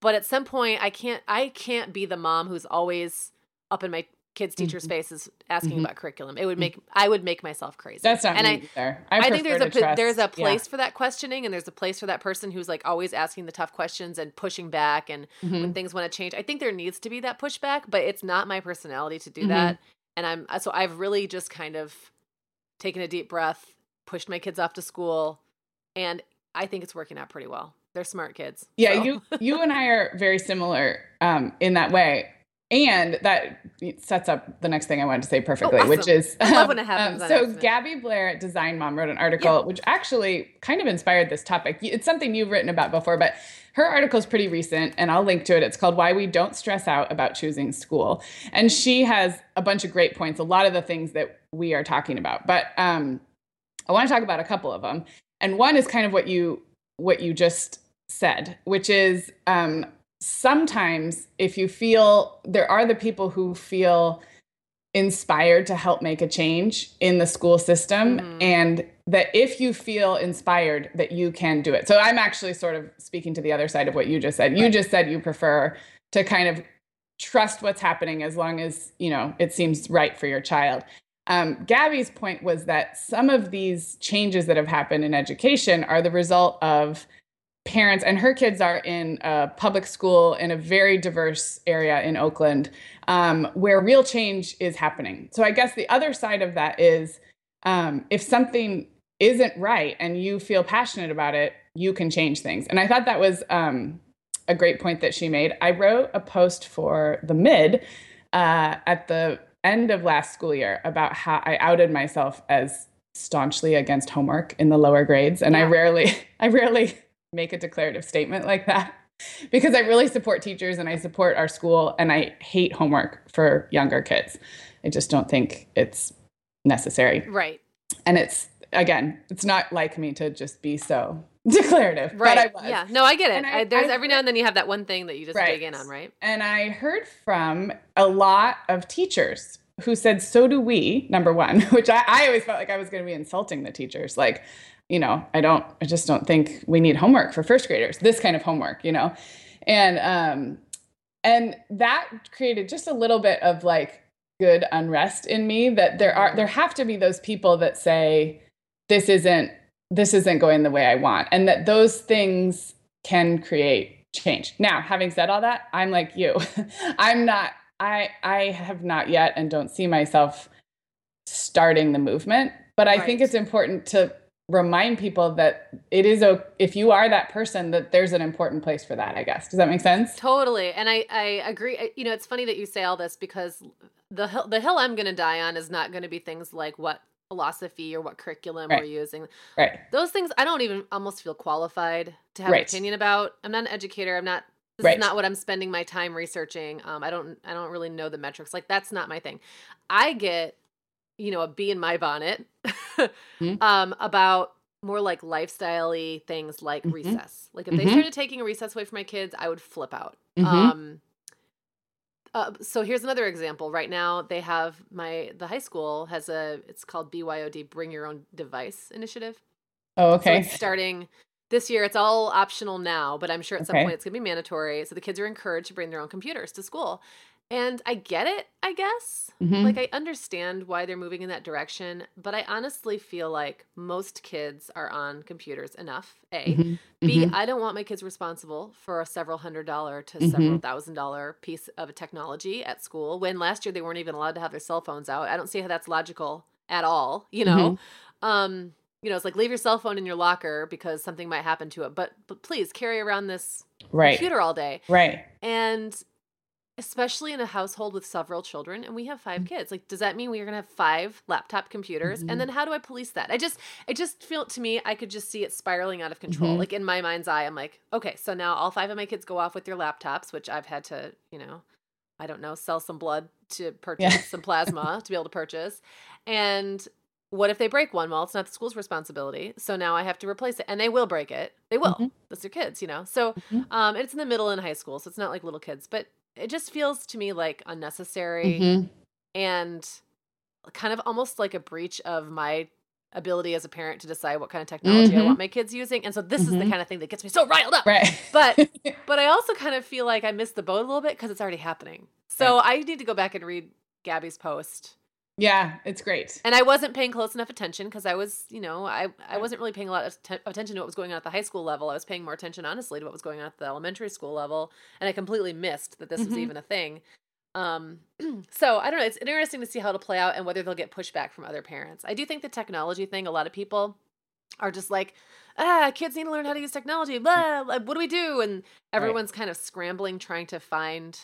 But at some point I can't I can't be the mom who's always up in my kids teachers mm-hmm. faces asking mm-hmm. about curriculum it would mm. make i would make myself crazy that's not and me I, either. I, I think there's a trust. there's a place yeah. for that questioning and there's a place for that person who's like always asking the tough questions and pushing back and mm-hmm. when things want to change i think there needs to be that pushback but it's not my personality to do mm-hmm. that and i'm uh, so i've really just kind of taken a deep breath pushed my kids off to school and i think it's working out pretty well they're smart kids yeah so. you you and i are very similar um, in that way and that sets up the next thing I wanted to say perfectly, oh, awesome. which is I love when it happens. Um, so Gabby Blair at Design Mom wrote an article yeah. which actually kind of inspired this topic. It's something you've written about before, but her article is pretty recent, and I'll link to it. It's called "Why We Don't Stress Out About Choosing School," and she has a bunch of great points. A lot of the things that we are talking about, but um, I want to talk about a couple of them. And one is kind of what you what you just said, which is um, sometimes if you feel there are the people who feel inspired to help make a change in the school system mm-hmm. and that if you feel inspired that you can do it. So i'm actually sort of speaking to the other side of what you just said. You just said you prefer to kind of trust what's happening as long as you know it seems right for your child. Um, gabby's point was that some of these changes that have happened in education are the result of parents, and her kids are in a public school in a very diverse area in Oakland, um, where real change is happening. So I guess the other side of that is um, if something isn't right and you feel passionate about it, you can change things. And I thought that was um, a great point that she made. I wrote a post for the mid uh, at the end of last school year about how I outed myself as staunchly against homework in the lower grades and yeah. i rarely i rarely make a declarative statement like that because I really support teachers and I support our school and I hate homework for younger kids. I just don't think it's necessary. Right. And it's again, it's not like me to just be so declarative. Right. Yeah. No, I get it. I, I, there's I, every now and then you have that one thing that you just right. dig in on, right? And I heard from a lot of teachers who said, so do we, number one, which I, I always felt like I was going to be insulting the teachers. Like, you know, I don't, I just don't think we need homework for first graders, this kind of homework, you know? And, um, and that created just a little bit of like good unrest in me that there are, there have to be those people that say, this isn't, this isn't going the way I want. And that those things can create change. Now, having said all that, I'm like you. I'm not, I, I have not yet and don't see myself starting the movement, but I right. think it's important to remind people that it is a if you are that person that there's an important place for that i guess. Does that make sense? Totally. And i i agree. You know it's funny that you say all this because the hill the hill i'm going to die on is not going to be things like what philosophy or what curriculum right. we're using. Right. Those things i don't even almost feel qualified to have right. an opinion about. I'm not an educator. I'm not this right. is not what i'm spending my time researching. Um, i don't i don't really know the metrics. Like that's not my thing. I get you know, a bee in my bonnet mm-hmm. um, about more like lifestyle things like mm-hmm. recess. Like if mm-hmm. they started taking a recess away from my kids, I would flip out. Mm-hmm. Um, uh, so here's another example. Right now, they have my the high school has a it's called BYOD Bring Your Own Device initiative. Oh, okay. So starting this year, it's all optional now, but I'm sure at some point it's going to be mandatory. So the kids are encouraged to bring their own computers to school. And I get it, I guess. Mm-hmm. Like, I understand why they're moving in that direction, but I honestly feel like most kids are on computers enough. A. Mm-hmm. B, mm-hmm. I don't want my kids responsible for a several hundred dollar to several mm-hmm. thousand dollar piece of technology at school when last year they weren't even allowed to have their cell phones out. I don't see how that's logical at all, you know? Mm-hmm. Um, you know, it's like leave your cell phone in your locker because something might happen to it, but but please carry around this right. computer all day. Right. And especially in a household with several children and we have five mm-hmm. kids like does that mean we're going to have five laptop computers mm-hmm. and then how do i police that i just i just feel to me i could just see it spiraling out of control mm-hmm. like in my mind's eye i'm like okay so now all five of my kids go off with their laptops which i've had to you know i don't know sell some blood to purchase yeah. some plasma to be able to purchase and what if they break one? Well, it's not the school's responsibility. So now I have to replace it. And they will break it. They will. Mm-hmm. That's their kids, you know? So mm-hmm. um, it's in the middle in high school. So it's not like little kids. But it just feels to me like unnecessary mm-hmm. and kind of almost like a breach of my ability as a parent to decide what kind of technology I want my kids using. And so this is the kind of thing that gets me so riled up. Right. But but I also kind of feel like I missed the boat a little bit because it's already happening. So right. I need to go back and read Gabby's post yeah, it's great. And I wasn't paying close enough attention because I was, you know, I, I wasn't really paying a lot of t- attention to what was going on at the high school level. I was paying more attention, honestly, to what was going on at the elementary school level. And I completely missed that this mm-hmm. was even a thing. Um, so I don't know. It's interesting to see how it'll play out and whether they'll get pushback from other parents. I do think the technology thing, a lot of people are just like, ah, kids need to learn how to use technology. Blah, what do we do? And everyone's right. kind of scrambling, trying to find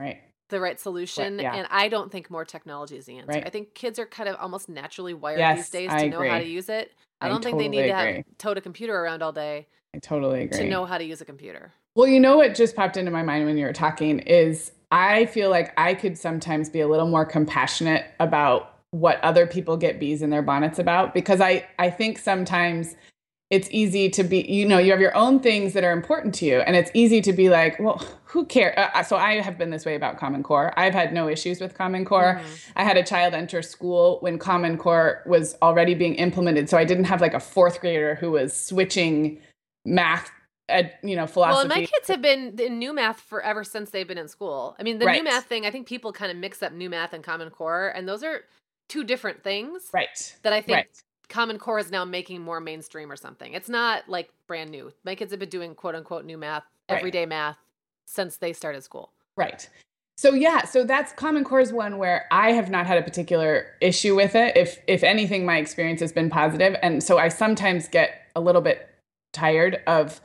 right the right solution. Right, yeah. And I don't think more technology is the answer. Right. I think kids are kind of almost naturally wired yes, these days to I know agree. how to use it. I, I don't totally think they need to have tote a computer around all day. I totally agree. To know how to use a computer. Well, you know what just popped into my mind when you were talking is I feel like I could sometimes be a little more compassionate about what other people get bees in their bonnets about because I I think sometimes it's easy to be you know you have your own things that are important to you and it's easy to be like well who cares uh, uh, so i have been this way about common core i've had no issues with common core mm-hmm. i had a child enter school when common core was already being implemented so i didn't have like a fourth grader who was switching math Ed, you know philosophy. Well, my kids have been in new math forever since they've been in school. I mean, the right. new math thing. I think people kind of mix up new math and Common Core, and those are two different things. Right. That I think right. Common Core is now making more mainstream or something. It's not like brand new. My kids have been doing quote unquote new math, everyday right. math since they started school. Right. So yeah, so that's Common Core is one where I have not had a particular issue with it. If if anything, my experience has been positive, and so I sometimes get a little bit tired of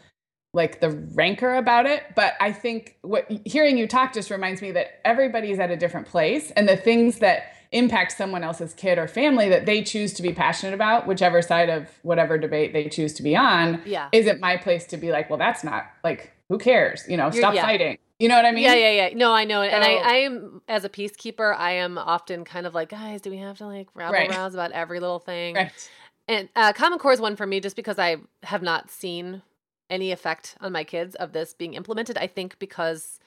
like the rancor about it. But I think what hearing you talk just reminds me that everybody's at a different place, and the things that impact someone else's kid or family that they choose to be passionate about, whichever side of whatever debate they choose to be on, yeah. isn't my place to be like, well, that's not like, who cares? You know, You're, stop yeah. fighting. You know what I mean? Yeah, yeah, yeah. No, I know. So, and I, I am, as a peacekeeper, I am often kind of like, guys, do we have to like rabble right. rouse about every little thing? Right. And uh, Common Core is one for me just because I have not seen any effect on my kids of this being implemented. I think because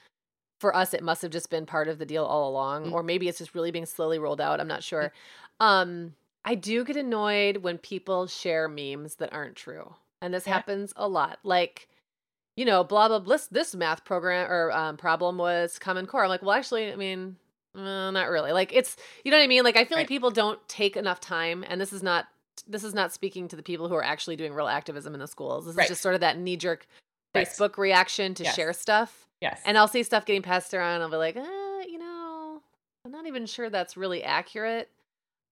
for us it must have just been part of the deal all along mm-hmm. or maybe it's just really being slowly rolled out i'm not sure um i do get annoyed when people share memes that aren't true and this yeah. happens a lot like you know blah blah blah this math program or um, problem was common core i'm like well actually i mean uh, not really like it's you know what i mean like i feel right. like people don't take enough time and this is not this is not speaking to the people who are actually doing real activism in the schools this right. is just sort of that knee jerk facebook right. reaction to yes. share stuff Yes. And I'll see stuff getting passed around. I'll be like, eh, you know, I'm not even sure that's really accurate.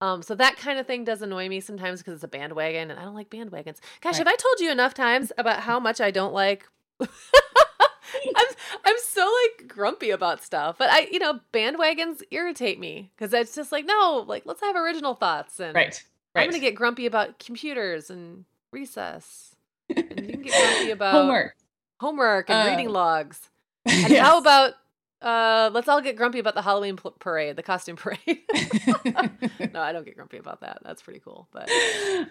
Um, so that kind of thing does annoy me sometimes because it's a bandwagon, and I don't like bandwagons. Gosh, right. have I told you enough times about how much I don't like? I'm I'm so like grumpy about stuff, but I, you know, bandwagons irritate me because it's just like, no, like let's have original thoughts. And right, right. I'm gonna get grumpy about computers and recess, and you can get grumpy about homework, homework, and uh, reading logs. And yes. how about uh, let's all get grumpy about the Halloween parade, the costume parade. no, I don't get grumpy about that. That's pretty cool. But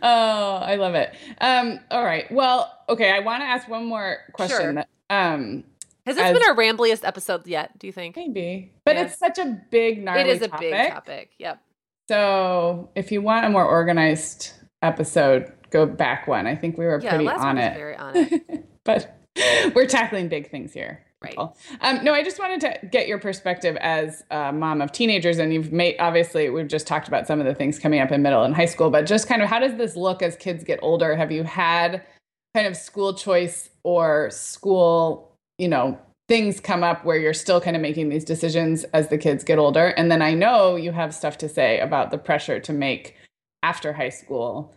oh, I love it. Um, all right. Well, okay. I want to ask one more question. Sure. Um, has this as, been our rambliest episode yet? Do you think? Maybe, but yes. it's such a big, gnarly. It is a topic. big topic. Yep. So, if you want a more organized episode, go back one. I think we were yeah, pretty on it. Very on it. but we're tackling big things here. Right. Um, no, I just wanted to get your perspective as a mom of teenagers, and you've made obviously we've just talked about some of the things coming up in middle and high school, but just kind of how does this look as kids get older? Have you had kind of school choice or school, you know, things come up where you're still kind of making these decisions as the kids get older? And then I know you have stuff to say about the pressure to make after high school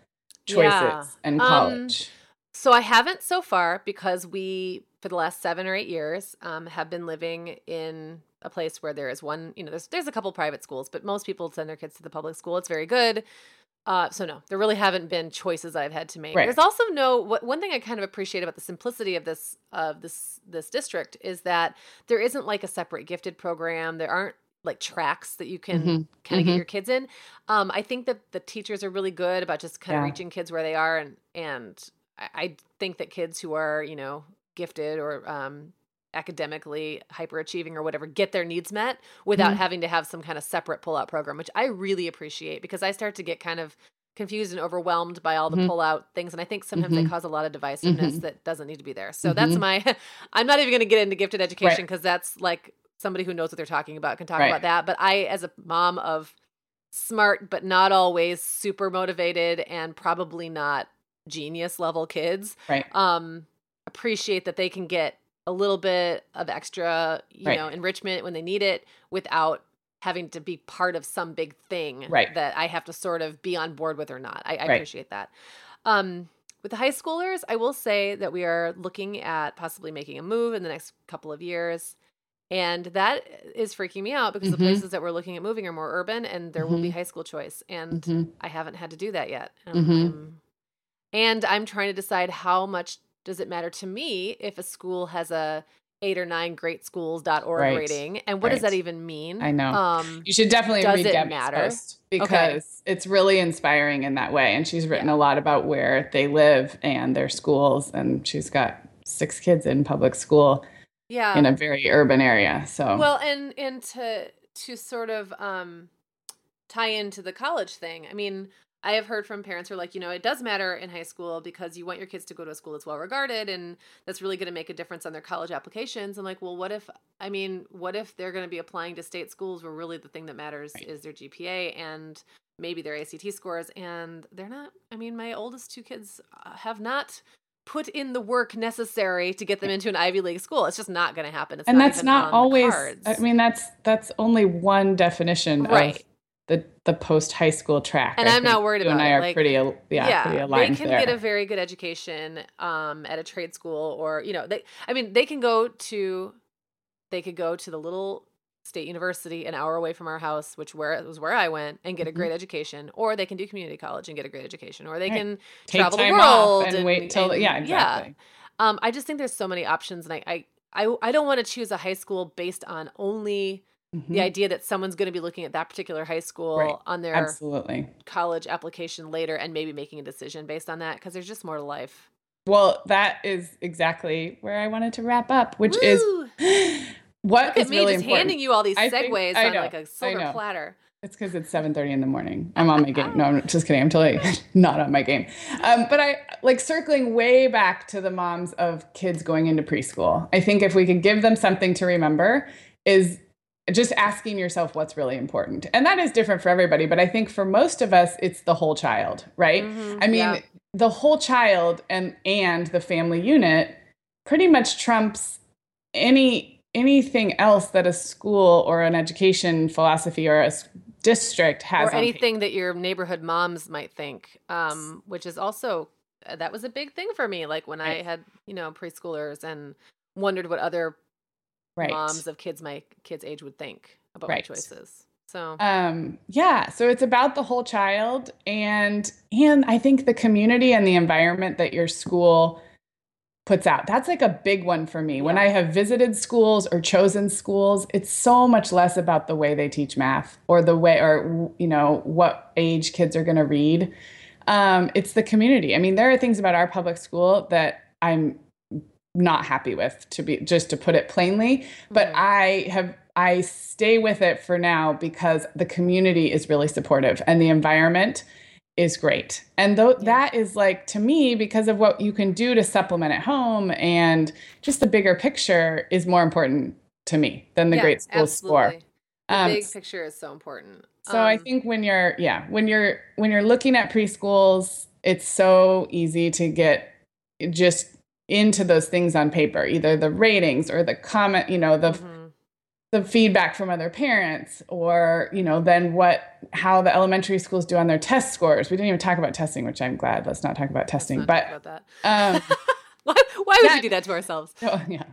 choices yeah. and um, college. Um, so I haven't so far because we for the last seven or eight years um, have been living in a place where there is one you know there's there's a couple private schools but most people send their kids to the public school it's very good uh, so no there really haven't been choices i've had to make right. there's also no what, one thing i kind of appreciate about the simplicity of this of this this district is that there isn't like a separate gifted program there aren't like tracks that you can mm-hmm. kind of mm-hmm. get your kids in. Um, I think that the teachers are really good about just kind of reaching kids where they are, and and I, I, think that kids who are you know gifted or um, academically hyperachieving or whatever get their needs met without mm-hmm. having to have some kind of separate pull out program, which I really appreciate because I start to get kind of confused and overwhelmed by all the mm-hmm. pull out things and i think sometimes mm-hmm. they cause a lot of divisiveness mm-hmm. that doesn't need to be there so that's mm-hmm. my i'm not even going to get into gifted education because right. that's like somebody who knows what they're talking about can talk right. about that. But I, as a mom of smart but not always super motivated and probably not genius level kids, right. um, appreciate that they can get a little bit of extra, you right. know, enrichment when they need it without having to be part of some big thing right. that I have to sort of be on board with or not. I, I right. appreciate that. Um, with the high schoolers, I will say that we are looking at possibly making a move in the next couple of years. And that is freaking me out because mm-hmm. the places that we're looking at moving are more urban and there mm-hmm. will be mm-hmm. high school choice. And mm-hmm. I haven't had to do that yet. Um, mm-hmm. And I'm trying to decide how much does it matter to me if a school has a eight or nine GreatSchools.org right. rating and what right. does that even mean i know um, you should definitely read Debbie's matter? post because okay. it's really inspiring in that way and she's written yeah. a lot about where they live and their schools and she's got six kids in public school yeah in a very urban area so well and and to to sort of um tie into the college thing i mean i have heard from parents who are like you know it does matter in high school because you want your kids to go to a school that's well regarded and that's really going to make a difference on their college applications i'm like well what if i mean what if they're going to be applying to state schools where really the thing that matters right. is their gpa and maybe their act scores and they're not i mean my oldest two kids uh, have not put in the work necessary to get them into an Ivy League school. It's just not going to happen. It's and not that's not always. I mean, that's that's only one definition right. of the the post high school track. And I am not worried about. And I are like, pretty, yeah, yeah, pretty aligned They can there. get a very good education um, at a trade school, or you know, they. I mean, they can go to. They could go to the little State University, an hour away from our house, which where was where I went, and get a great mm-hmm. education. Or they can do community college and get a great education. Or they right. can Take travel the world and, and, wait till and, yeah, exactly. Yeah. Um, I just think there's so many options, and I I I, I don't want to choose a high school based on only mm-hmm. the idea that someone's going to be looking at that particular high school right. on their absolutely college application later, and maybe making a decision based on that because there's just more to life. Well, that is exactly where I wanted to wrap up, which Woo! is what Look is me really just important. handing you all these segues on like a silver platter. It's because it's 7:30 in the morning. I'm on my game. No, I'm just kidding. I'm totally not on my game. Um, but I like circling way back to the moms of kids going into preschool. I think if we could give them something to remember, is just asking yourself what's really important. And that is different for everybody, but I think for most of us, it's the whole child, right? Mm-hmm, I mean, yeah. the whole child and and the family unit pretty much trumps any anything else that a school or an education philosophy or a district has or anything that your neighborhood moms might think um, which is also that was a big thing for me like when right. i had you know preschoolers and wondered what other right. moms of kids my kids age would think about right. my choices so um yeah so it's about the whole child and and i think the community and the environment that your school puts out. That's like a big one for me. Yeah. When I have visited schools or chosen schools, it's so much less about the way they teach math or the way or you know what age kids are going to read. Um, it's the community. I mean, there are things about our public school that I'm not happy with to be just to put it plainly, but mm-hmm. I have I stay with it for now because the community is really supportive and the environment is great. And though yeah. that is like to me because of what you can do to supplement at home and just the bigger picture is more important to me than the yeah, great school absolutely. score. The um, big picture is so important. So um, I think when you're yeah, when you're when you're looking at preschools, it's so easy to get just into those things on paper, either the ratings or the comment, you know, the mm-hmm the feedback from other parents or you know then what how the elementary schools do on their test scores we didn't even talk about testing which i'm glad let's not talk about testing but about. Um, why, why would that, we do that to ourselves oh yeah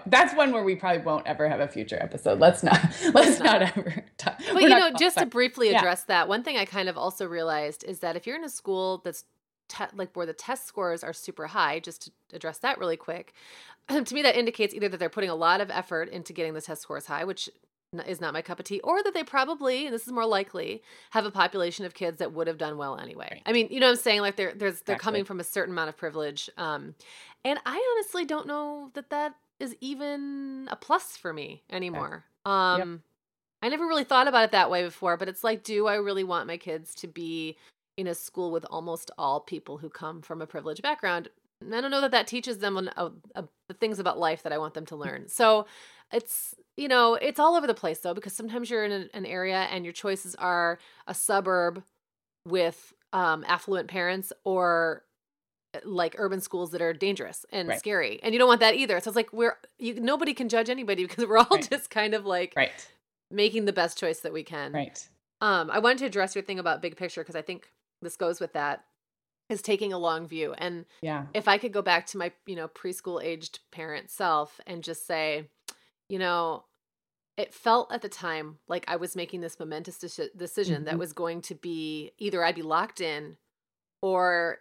that's one where we probably won't ever have a future episode let's not let's, not. not. ever talk. but you know just to briefly address yeah. that one thing i kind of also realized is that if you're in a school that's te- like where the test scores are super high just to address that really quick to me that indicates either that they're putting a lot of effort into getting the test scores high which is not my cup of tea, or that they probably, and this is more likely, have a population of kids that would have done well anyway. Right. I mean, you know what I'm saying? Like they're there's they're coming from a certain amount of privilege, um, and I honestly don't know that that is even a plus for me anymore. Um, yep. I never really thought about it that way before, but it's like, do I really want my kids to be in a school with almost all people who come from a privileged background? I don't know that that teaches them the things about life that I want them to learn. So it's you know it's all over the place though because sometimes you're in a, an area and your choices are a suburb with um, affluent parents or eh, like urban schools that are dangerous and right. scary and you don't want that either so it's like we're you, nobody can judge anybody because we're all right. just kind of like right making the best choice that we can right um i wanted to address your thing about big picture because i think this goes with that is taking a long view and yeah if i could go back to my you know preschool aged parent self and just say you know, it felt at the time like I was making this momentous de- decision mm-hmm. that was going to be either I'd be locked in or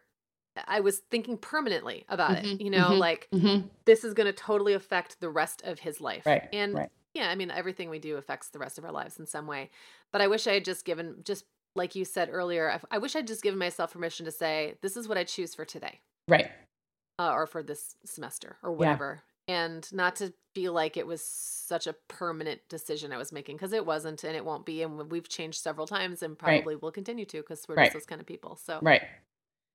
I was thinking permanently about mm-hmm. it, you know, mm-hmm. like mm-hmm. this is going to totally affect the rest of his life. Right. And right. yeah, I mean, everything we do affects the rest of our lives in some way. But I wish I had just given, just like you said earlier, I, I wish I'd just given myself permission to say, this is what I choose for today. Right. Uh, or for this semester or whatever and not to feel like it was such a permanent decision I was making because it wasn't and it won't be and we've changed several times and probably right. will continue to because we're right. just those kind of people. So right.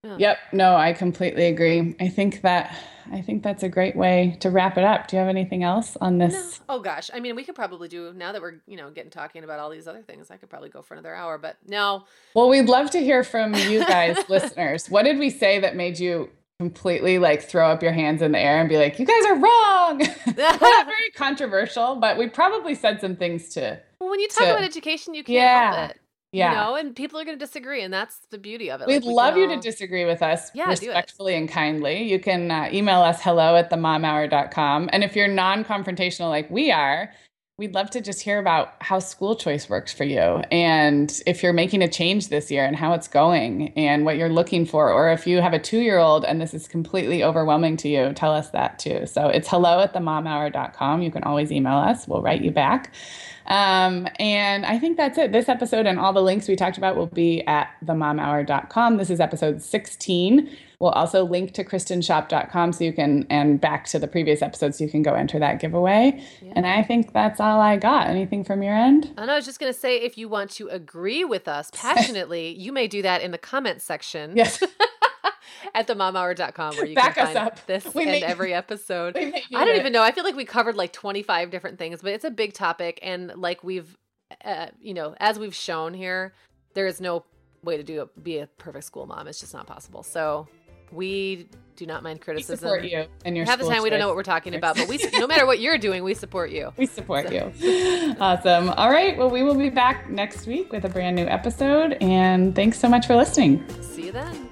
Yeah. Yep. No, I completely agree. I think that I think that's a great way to wrap it up. Do you have anything else on this? No. Oh gosh. I mean, we could probably do now that we're, you know, getting talking about all these other things. I could probably go for another hour, but no. Well, we'd love to hear from you guys, listeners. What did we say that made you completely like throw up your hands in the air and be like, you guys are wrong. We're not very controversial, but we probably said some things to. Well, when you talk to, about education, you can't yeah, help it. Yeah. You know, and people are going to disagree, and that's the beauty of it. We'd like, we love you all... to disagree with us yeah, respectfully and kindly. You can uh, email us hello at themomhour.com. And if you're non confrontational like we are, We'd love to just hear about how school choice works for you and if you're making a change this year and how it's going and what you're looking for. Or if you have a two year old and this is completely overwhelming to you, tell us that too. So it's hello at themomhour.com. You can always email us, we'll write you back. Um, and I think that's it. This episode and all the links we talked about will be at themomhour.com. This is episode 16. We'll also link to kristenshop.com so you can, and back to the previous episodes, so you can go enter that giveaway. Yeah. And I think that's all I got. Anything from your end? And I was just going to say if you want to agree with us passionately, you may do that in the comments section. Yes. at themomhour.com where you Back can find up. this we and every episode. I don't it. even know. I feel like we covered like 25 different things, but it's a big topic. And like we've, uh, you know, as we've shown here, there is no way to do a, be a perfect school mom. It's just not possible. So we do not mind criticism. We support you and your half the time we don't know what we're talking about, but we no matter what you're doing, we support you. We support so. you. Awesome. All right. Well, we will be back next week with a brand new episode, and thanks so much for listening. See you then.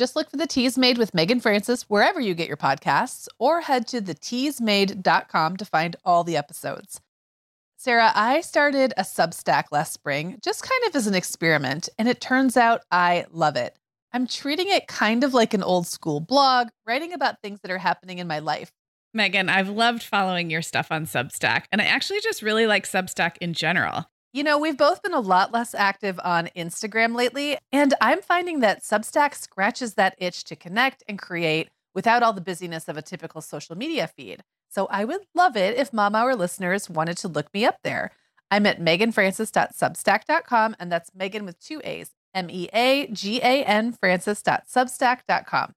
Just look for the Teasmade with Meagan Francis wherever you get your podcasts, or head to theteasmade.com to find all the episodes. Sarah, I started a Substack last spring, just kind of as an experiment, and it turns out I love it. I'm treating it kind of like an old school blog, writing about things that are happening in my life. Meagan, I've loved following your stuff on Substack, and I actually just really like Substack in general. You know, we've both been a lot less active on Instagram lately, and I'm finding that Substack scratches that itch to connect and create without all the busyness of a typical social media feed. So I would love it if Mom Hour listeners wanted to look me up there. I'm at meaganfrancis.substack.com, and that's Meagan with two A's, M E A G A N Francis.substack.com.